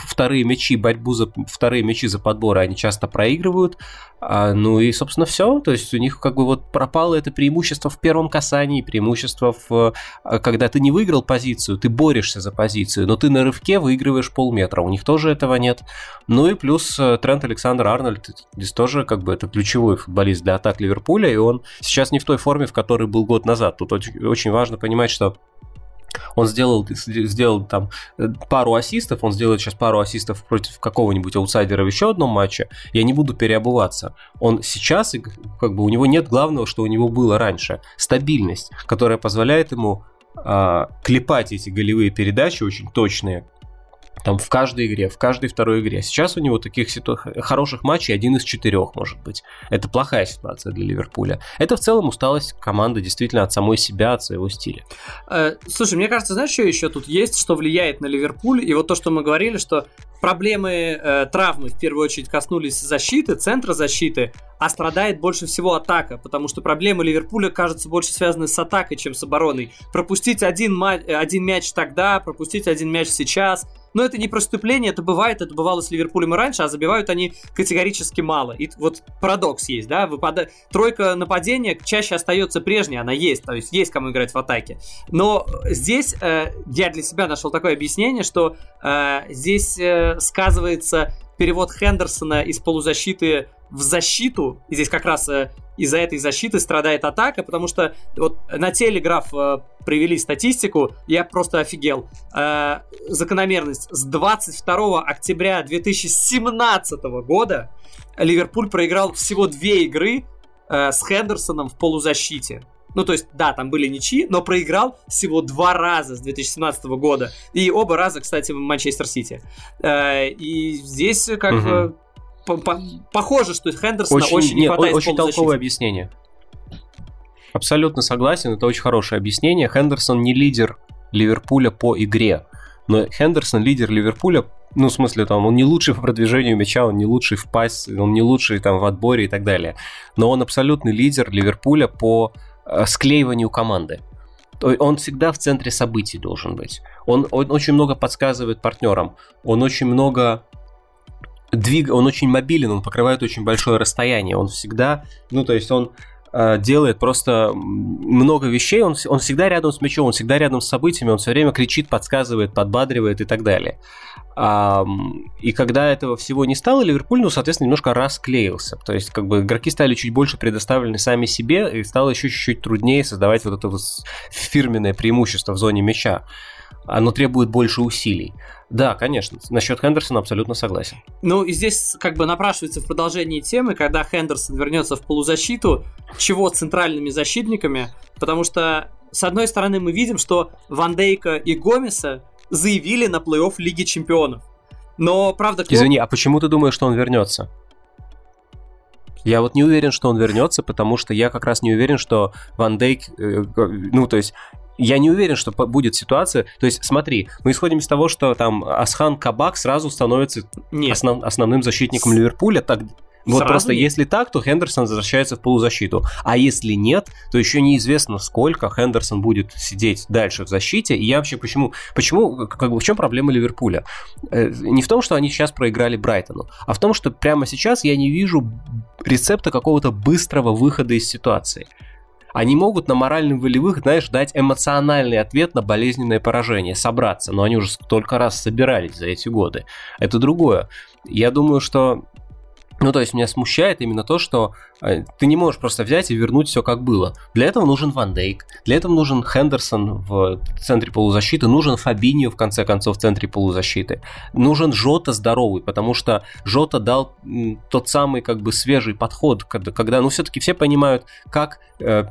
B: вторые мячи, борьбу за вторые мячи за подборы они часто проигрывают. А, ну и, собственно, все. То есть у них как бы вот пропало это преимущество в первом касании, преимущество в... А, когда ты не выиграл позицию, ты борешься за позицию, но ты на рывке выигрываешь полметра. У них тоже этого нет. Ну и плюс э, Трент Александр Арнольд здесь тоже как бы это ключевой футболист для атак Ливерпуля, и он сейчас не в той форме, в которой был год назад. Тут очень, очень важно понимать, что он сделал, сделал там э, пару ассистов, он сделает сейчас пару ассистов против какого-нибудь аутсайдера в еще одном матче, я не буду переобуваться. Он сейчас, как бы у него нет главного, что у него было раньше, стабильность, которая позволяет ему а, клепать эти голевые передачи очень точные, там в каждой игре, в каждой второй игре. Сейчас у него таких ситу... хороших матчей один из четырех, может быть. Это плохая ситуация для Ливерпуля. Это в целом усталость команды действительно от самой себя, от своего стиля.
A: Э, слушай, мне кажется, знаешь, что еще тут есть, что влияет на Ливерпуль? И вот то, что мы говорили, что проблемы э, травмы в первую очередь коснулись защиты, центра защиты, а страдает больше всего атака, потому что проблемы Ливерпуля, кажется, больше связаны с атакой, чем с обороной. Пропустить один, ма- один мяч тогда, пропустить один мяч сейчас – но это не преступление, это бывает, это бывало с Ливерпулем и раньше, а забивают они категорически мало. И вот парадокс есть, да, выпада... тройка нападения чаще остается прежней, она есть, то есть есть кому играть в атаке. Но здесь э, я для себя нашел такое объяснение, что э, здесь э, сказывается перевод Хендерсона из полузащиты в защиту. И здесь как раз э, из-за этой защиты страдает атака, потому что вот на телеграф э, привели статистику, я просто офигел. Э, закономерность. С 22 октября 2017 года Ливерпуль проиграл всего две игры э, с Хендерсоном в полузащите. Ну, то есть, да, там были ничьи, но проиграл всего два раза с 2017 года. И оба раза, кстати, в Манчестер Сити. Э, и здесь как угу. бы похоже, что Хендерсона очень, очень не хватает
B: Очень толковое объяснение. Абсолютно согласен, это очень хорошее объяснение. Хендерсон не лидер Ливерпуля по игре, но Хендерсон лидер Ливерпуля ну, в смысле, там, он не лучший по продвижению мяча, он не лучший в пасе, он не лучший там в отборе и так далее. Но он абсолютный лидер Ливерпуля по склеиванию команды. Он всегда в центре событий должен быть. Он, он очень много подсказывает партнерам. Он очень много двиг, он очень мобилен, он покрывает очень большое расстояние, он всегда, ну то есть он э, делает просто много вещей, он, он всегда рядом с мячом, он всегда рядом с событиями, он все время кричит, подсказывает, подбадривает и так далее. И когда этого всего не стало, Ливерпуль, ну, соответственно, немножко расклеился. То есть, как бы, игроки стали чуть больше предоставлены сами себе, и стало еще чуть-чуть труднее создавать вот это вот фирменное преимущество в зоне мяча. Оно требует больше усилий. Да, конечно. Насчет Хендерсона абсолютно согласен.
A: Ну, и здесь как бы напрашивается в продолжении темы, когда Хендерсон вернется в полузащиту, чего центральными защитниками, потому что, с одной стороны, мы видим, что Ван Дейка и Гомеса заявили на плей-офф Лиги Чемпионов. Но, правда,
B: Клоп... Извини, а почему ты думаешь, что он вернется? Я вот не уверен, что он вернется, потому что я как раз не уверен, что Ван Дейк, э, ну, то есть я не уверен, что будет ситуация. То есть, смотри, мы исходим из того, что там Асхан Кабак сразу становится Нет. Основ, основным защитником Ливерпуля. Так, вот Сразу просто нет? если так, то Хендерсон возвращается в полузащиту. А если нет, то еще неизвестно, сколько Хендерсон будет сидеть дальше в защите. И я вообще почему... Почему... Как бы в чем проблема Ливерпуля? Э, не в том, что они сейчас проиграли Брайтону, а в том, что прямо сейчас я не вижу рецепта какого-то быстрого выхода из ситуации. Они могут на моральных волевых, знаешь, дать эмоциональный ответ на болезненное поражение, собраться, но они уже столько раз собирались за эти годы. Это другое. Я думаю, что ну, то есть меня смущает именно то, что э, ты не можешь просто взять и вернуть все как было. Для этого нужен Ван Дейк, для этого нужен Хендерсон в центре полузащиты, нужен Фабиньо в конце концов в центре полузащиты, нужен Жота здоровый, потому что Жота дал тот самый как бы свежий подход, когда, когда ну, все-таки все понимают, как э,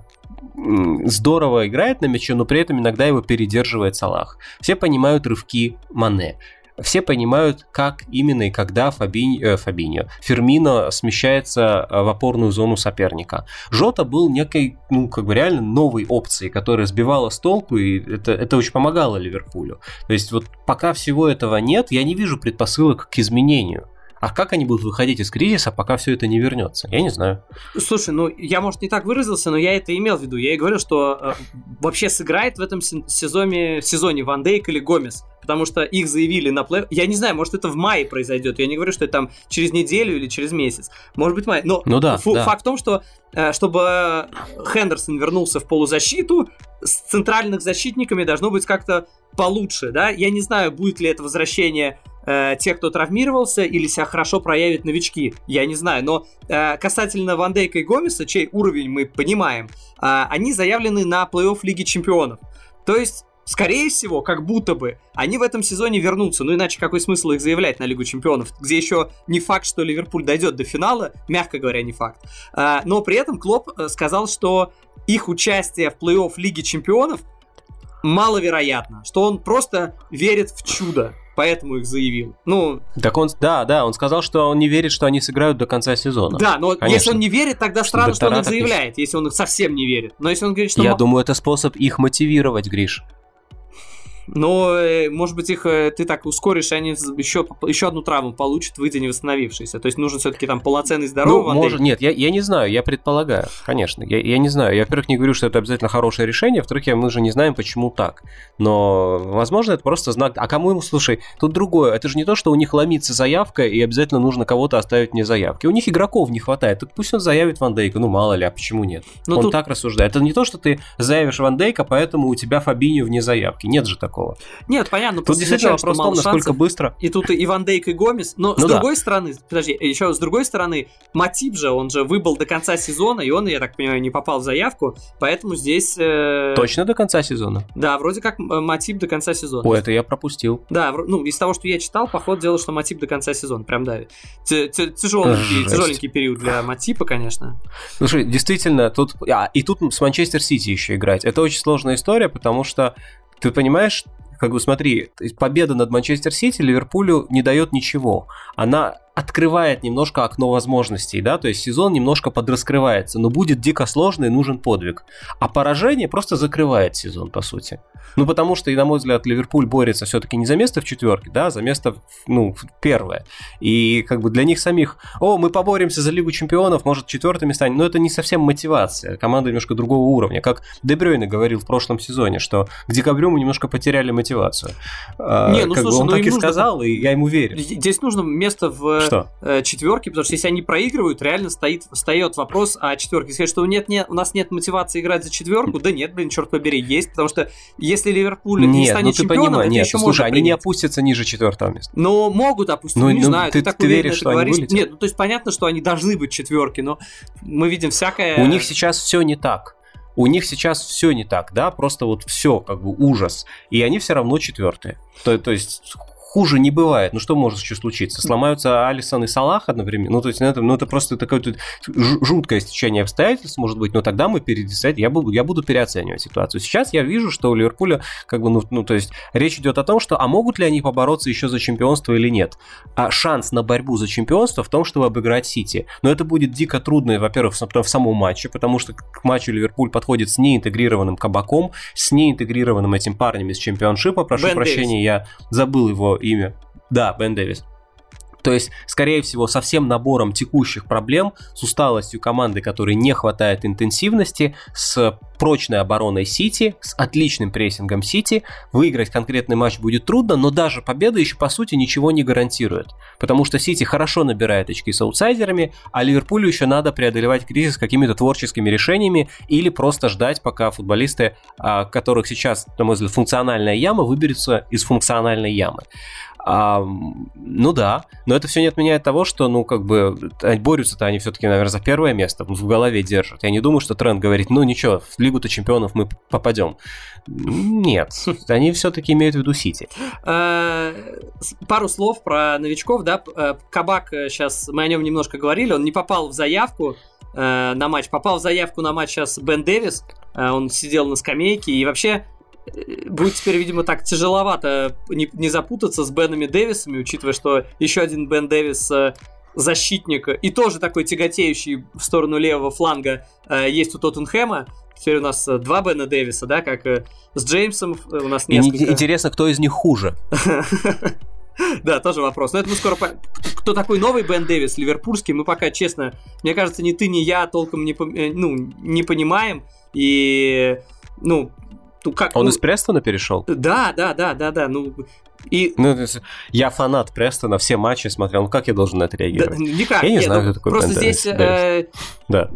B: здорово играет на мяче, но при этом иногда его передерживает Салах. Все понимают рывки Мане все понимают, как именно и когда Фабинь, э, Фабиньо, Фермино смещается э, в опорную зону соперника. Жота был некой, ну, как бы реально новой опцией, которая сбивала с толку, и это, это очень помогало Ливерпулю. То есть вот пока всего этого нет, я не вижу предпосылок к изменению. А как они будут выходить из кризиса, пока все это не вернется? Я не знаю.
A: Слушай, ну я, может, не так выразился, но я это имел в виду. Я и говорю, что э, вообще сыграет в этом сезоне, сезоне Ван Дейк или Гомес. Потому что их заявили на плей Я не знаю, может, это в мае произойдет. Я не говорю, что это там через неделю или через месяц. Может быть, май. Но
B: ну, да,
A: фу-
B: да.
A: факт в том, что э, чтобы Хендерсон вернулся в полузащиту, с центральных защитниками должно быть как-то получше, да? Я не знаю, будет ли это возвращение э, тех, кто травмировался, или себя хорошо проявят новички. Я не знаю. Но э, касательно Ван Дейка и Гомеса, чей уровень мы понимаем, э, они заявлены на плей-офф Лиги Чемпионов. То есть скорее всего, как будто бы, они в этом сезоне вернутся. Ну иначе какой смысл их заявлять на Лигу Чемпионов, где еще не факт, что Ливерпуль дойдет до финала, мягко говоря, не факт. А, но при этом Клоп э, сказал, что их участие в плей-офф Лиги Чемпионов маловероятно, что он просто верит в чудо поэтому их заявил. Ну,
B: так он, да, да, он сказал, что он не верит, что они сыграют до конца сезона.
A: Да, но Конечно. если он не верит, тогда странно, что он их заявляет, если он их совсем не верит. Но если он говорит, что...
B: Я думаю, это способ их мотивировать, Гриш.
A: Но, э, может быть, их э, ты так ускоришь, и они еще, еще одну травму получат, выйдя не восстановившиеся. То есть нужен все-таки там полноценный здоровый
B: ну, может, Нет, я, я не знаю, я предполагаю, конечно. Я, я не знаю. Я, во-первых, не говорю, что это обязательно хорошее решение, во-вторых, мы же не знаем, почему так. Но, возможно, это просто знак. А кому ему, слушай, тут другое. Это же не то, что у них ломится заявка, и обязательно нужно кого-то оставить вне заявки. У них игроков не хватает. Так пусть он заявит Ван Дейка, ну мало ли, а почему нет? Но он тут... так рассуждает. Это не то, что ты заявишь Ван Дейка, поэтому у тебя Фабинho вне заявки. Нет же такого.
A: Нет, понятно.
B: Тут действительно вопрос в том, насколько быстро.
A: И тут и Ван Дейк, и Гомес. Но ну с да. другой стороны, подожди, еще с другой стороны, Матип же, он же выбыл до конца сезона, и он, я так понимаю, не попал в заявку, поэтому здесь... Э...
B: Точно до конца сезона?
A: Да, вроде как Матип до конца сезона.
B: О, это я пропустил.
A: Да, ну, из того, что я читал, поход дело, что Матип до конца сезона. Прям, да. Тяжеленький, тяжеленький период для Матипа, конечно.
B: Слушай, действительно, тут... А, и тут с Манчестер Сити еще играть. Это очень сложная история, потому что ты понимаешь, как бы смотри, победа над Манчестер Сити Ливерпулю не дает ничего. Она открывает немножко окно возможностей, да, то есть сезон немножко подраскрывается, но будет дико сложно и нужен подвиг. А поражение просто закрывает сезон, по сути. Ну, потому что, и на мой взгляд, Ливерпуль борется все-таки не за место в четверке, да, а за место, ну, первое. И как бы для них самих, о, мы поборемся за Лигу Чемпионов, может, четвертыми станем, но это не совсем мотивация, команда немножко другого уровня. Как Дебрёйне говорил в прошлом сезоне, что к декабрю мы немножко потеряли мотивацию.
A: Не, ну,
B: как
A: слушай,
B: бы он
A: ну,
B: так и
A: нужно...
B: сказал, и я ему верю.
A: Здесь нужно место в
B: что?
A: Э, четверки, потому что если они проигрывают, реально стоит, встает вопрос о четверке. Сказать, что нет, нет, у нас нет мотивации играть за четверку, да нет, блин, черт побери, есть, потому что если Ливерпуль нет, не станет ну, чемпионом, понимаешь, это
B: нет,
A: еще
B: слушай, они не опустятся ниже четвертого места.
A: Но могут опуститься, ну, не ну, знаю,
B: ты, ты так ты веришь, что говоришь. они
A: вылетят? Нет, ну то есть понятно, что они должны быть четверки, но мы видим всякое...
B: У них сейчас все не так у них сейчас все не так, да, просто вот все как бы ужас, и они все равно четвертые. То, то есть хуже не бывает. Ну что может еще случиться? Сломаются Алисон и Салах одновременно? Ну, то есть, ну, это, ну, это просто такое тут жуткое стечение обстоятельств, может быть, но тогда мы передесать, я буду, я буду переоценивать ситуацию. Сейчас я вижу, что у Ливерпуля, как бы, ну, ну, то есть, речь идет о том, что, а могут ли они побороться еще за чемпионство или нет? А шанс на борьбу за чемпионство в том, чтобы обыграть Сити. Но это будет дико трудно, во-первых, в, в самом матче, потому что к матчу Ливерпуль подходит с неинтегрированным кабаком, с неинтегрированным этим парнем из чемпионшипа, прошу Бен прощения, Дэвис. я забыл его имя. Да, Бен Дэвис. То есть, скорее всего, со всем набором текущих проблем, с усталостью команды, которой не хватает интенсивности, с прочной обороной Сити, с отличным прессингом Сити, выиграть конкретный матч будет трудно, но даже победа еще по сути ничего не гарантирует. Потому что Сити хорошо набирает очки с аутсайдерами, а Ливерпулю еще надо преодолевать кризис какими-то творческими решениями или просто ждать, пока футболисты, а, которых сейчас, на мой взгляд, функциональная яма, выберутся из функциональной ямы. А, ну да, но это все не отменяет того, что, ну, как бы, борются-то они все-таки, наверное, за первое место, в голове держат. Я не думаю, что тренд говорит, ну ничего, в Лигу-то чемпионов мы попадем. Нет, они все-таки имеют в виду Сити.
A: А, пару слов про новичков, да. Э, Кабак сейчас, э, мы о нем немножко говорили, он не попал в заявку э, на матч, попал в заявку на матч сейчас Бен Дэвис, он сидел на скамейке, и вообще будет теперь, видимо, так тяжеловато не, не запутаться с Бенами Дэвисами, учитывая, что еще один Бен Дэвис э, защитник и тоже такой тяготеющий в сторону левого фланга э, есть у Тоттенхэма. Теперь у нас э, два Бена Дэвиса, да, как с Джеймсом у нас несколько.
B: Интересно, кто из них хуже?
A: Да, тоже вопрос. Но это мы скоро... Кто такой новый Бен Дэвис, ливерпульский, мы пока, честно, мне кажется, ни ты, ни я толком не, ну, не понимаем. И, ну,
B: ну, как, Он ну, из Престона перешел?
A: Да, да, да, да, да. Ну, и...
B: Ну, я фанат Престона, все матчи смотрел. Ну, как я должен на это реагировать? Да,
A: никак.
B: Я не
A: Нет,
B: знаю, ну, кто такой
A: Просто
B: Бен
A: здесь... Э, да.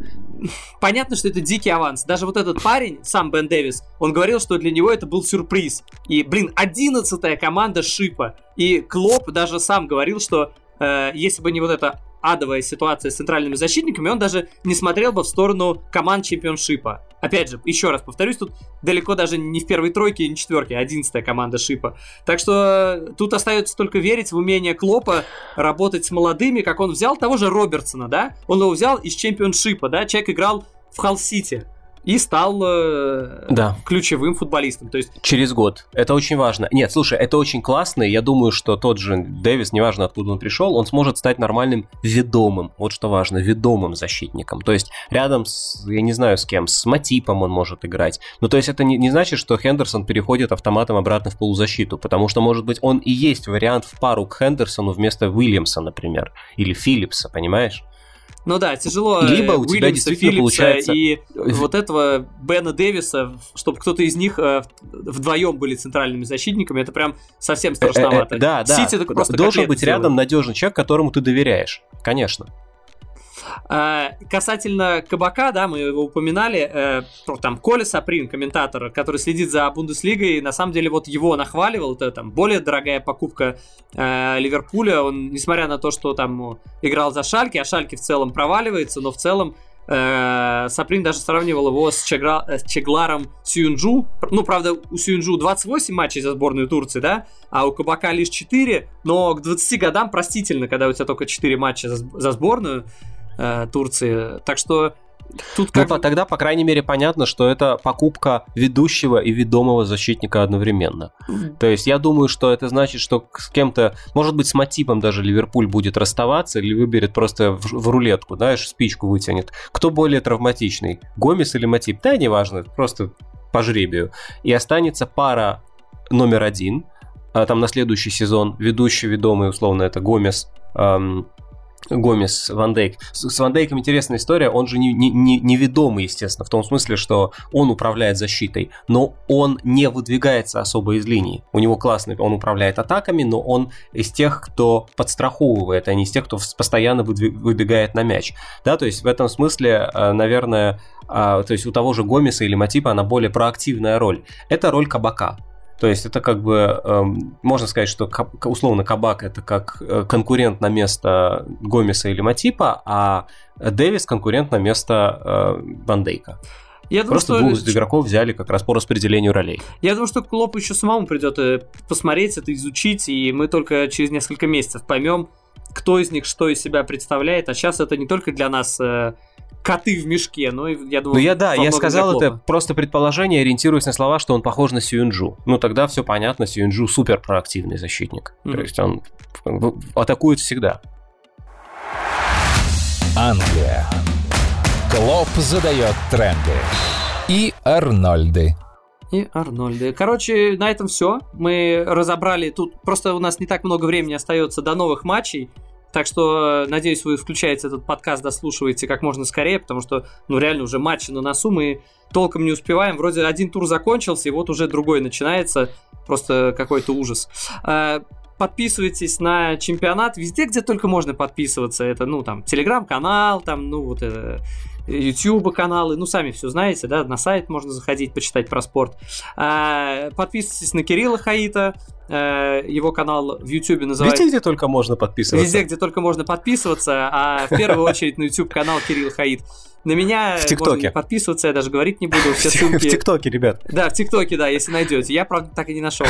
A: Понятно, что это дикий аванс. Даже вот этот парень, сам Бен Дэвис, он говорил, что для него это был сюрприз. И, блин, одиннадцатая команда Шипа. И Клоп даже сам говорил, что э, если бы не вот это адовая ситуация с центральными защитниками, он даже не смотрел бы в сторону команд чемпионшипа. Опять же, еще раз повторюсь, тут далеко даже не в первой тройке, не четверке, а одиннадцатая команда шипа. Так что э, тут остается только верить в умение Клопа работать с молодыми, как он взял того же Робертсона, да? Он его взял из чемпионшипа, да? Человек играл в Халл-Сити и стал э, да. ключевым футболистом. То есть...
B: Через год. Это очень важно. Нет, слушай, это очень классно. Я думаю, что тот же Дэвис, неважно откуда он пришел, он сможет стать нормальным ведомым. Вот что важно, ведомым защитником. То есть рядом с, я не знаю с кем, с Матипом он может играть. Ну, то есть это не, не значит, что Хендерсон переходит автоматом обратно в полузащиту, потому что, может быть, он и есть вариант в пару к Хендерсону вместо Уильямса, например, или Филлипса, понимаешь?
A: Ну да, тяжело Либо у тебя действительно Филлипса получается... и вот этого Бена Дэвиса, чтобы кто-то из них э, вдвоем были центральными защитниками, это прям совсем страшновато.
B: Э, э, да, да. Сити просто Должен быть рядом надежный человек, которому ты доверяешь. Конечно.
A: А, касательно Кабака, да, мы его упоминали, э, там Коля Саприн, комментатор, который следит за Бундеслигой, на самом деле вот его нахваливал, это там более дорогая покупка э, Ливерпуля, он, несмотря на то, что там играл за Шальки, а Шальки в целом проваливается, но в целом э, Саприн даже сравнивал его с, Чегра, с Чегларом Сюнджу. Ну, правда, у Сюнджу 28 матчей за сборную Турции, да, а у Кабака лишь 4, но к 20 годам простительно, когда у тебя только 4 матча за, за сборную э, Турции. Так что Тут
B: как... Ну, тогда, по крайней мере, понятно, что это покупка ведущего и ведомого защитника одновременно. То есть я думаю, что это значит, что с кем-то, может быть, с Матипом даже Ливерпуль будет расставаться или выберет просто в, в рулетку, да, спичку вытянет. Кто более травматичный, Гомес или Матип? Да, неважно, просто по жребию. И останется пара номер один, а там на следующий сезон ведущий, ведомый, условно, это Гомес, эм, Гомес, Ван Дейк. С, с Ван Дейком интересная история, он же не, не, не, неведомый, естественно, в том смысле, что он управляет защитой, но он не выдвигается особо из линии. У него классный, он управляет атаками, но он из тех, кто подстраховывает, а не из тех, кто постоянно выбегает на мяч. Да, то есть в этом смысле, э, наверное, а, то есть у того же Гомеса или Матипа она более проактивная роль. Это роль кабака. То есть это как бы, эм, можно сказать, что условно Кабак это как э, конкурент на место Гомеса или Матипа, а Дэвис конкурент на место э, Бандейка. Я думаю, Просто что... двух игроков взяли как раз по распределению ролей.
A: Я думаю, что Клопу еще самому придет э, посмотреть это, изучить, и мы только через несколько месяцев поймем, кто из них что из себя представляет. А сейчас это не только для нас коты в мешке, но я думаю...
B: Ну я да, я сказал это просто предположение, ориентируясь на слова, что он похож на Сюнджу. Ну тогда все понятно, Сюнджу супер проактивный защитник. Mm-hmm. То есть он атакует всегда.
C: Англия. Клоп задает тренды. И Арнольды.
A: И Арнольды. Короче, на этом все. Мы разобрали. Тут просто у нас не так много времени остается до новых матчей. Так что, надеюсь, вы включаете этот подкаст, дослушиваете как можно скорее, потому что, ну, реально уже матчи на носу, мы толком не успеваем. Вроде один тур закончился, и вот уже другой начинается. Просто какой-то ужас. А, подписывайтесь на чемпионат везде, где только можно подписываться. Это, ну, там, телеграм-канал, там, ну, вот это YouTube каналы, ну, сами все знаете, да, на сайт можно заходить, почитать про спорт. А, подписывайтесь на Кирилла Хаита, его канал в YouTube называется...
B: Везде, где только можно подписываться.
A: Везде, где только можно подписываться, а в первую очередь на YouTube канал Кирилл Хаит. На меня в ТикТоке. подписываться, я даже говорить не буду.
B: Все ссылки... В ТикТоке, ребят.
A: Да, в ТикТоке, да, если найдете. Я, правда, так и не нашел.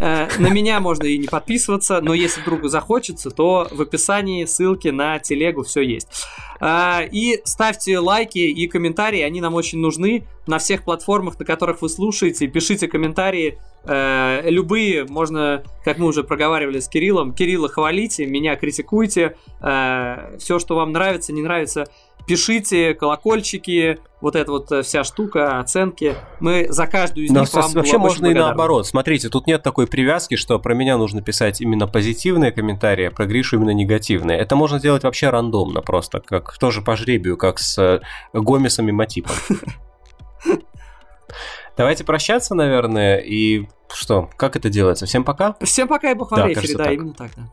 A: Э, на меня можно и не подписываться, но если вдруг захочется, то в описании ссылки на телегу все есть. Э, и ставьте лайки и комментарии, они нам очень нужны на всех платформах, на которых вы слушаете. Пишите комментарии, э, любые, можно, как мы уже проговаривали с Кириллом, Кирилла хвалите, меня критикуйте, все, что вам нравится, не нравится, пишите, колокольчики, вот эта вот э, вся штука, оценки. Мы за каждую из Но них вам
B: Вообще можно и наоборот. Смотрите, тут нет такой привязки, что про меня нужно писать именно позитивные комментарии, а про Гришу именно негативные. Это можно делать вообще рандомно просто, как тоже по жребию, как с э, Гомесом и Матипом. Давайте прощаться, наверное, и что, как это делается? Всем пока?
A: Всем пока и бог да, да, именно так, да.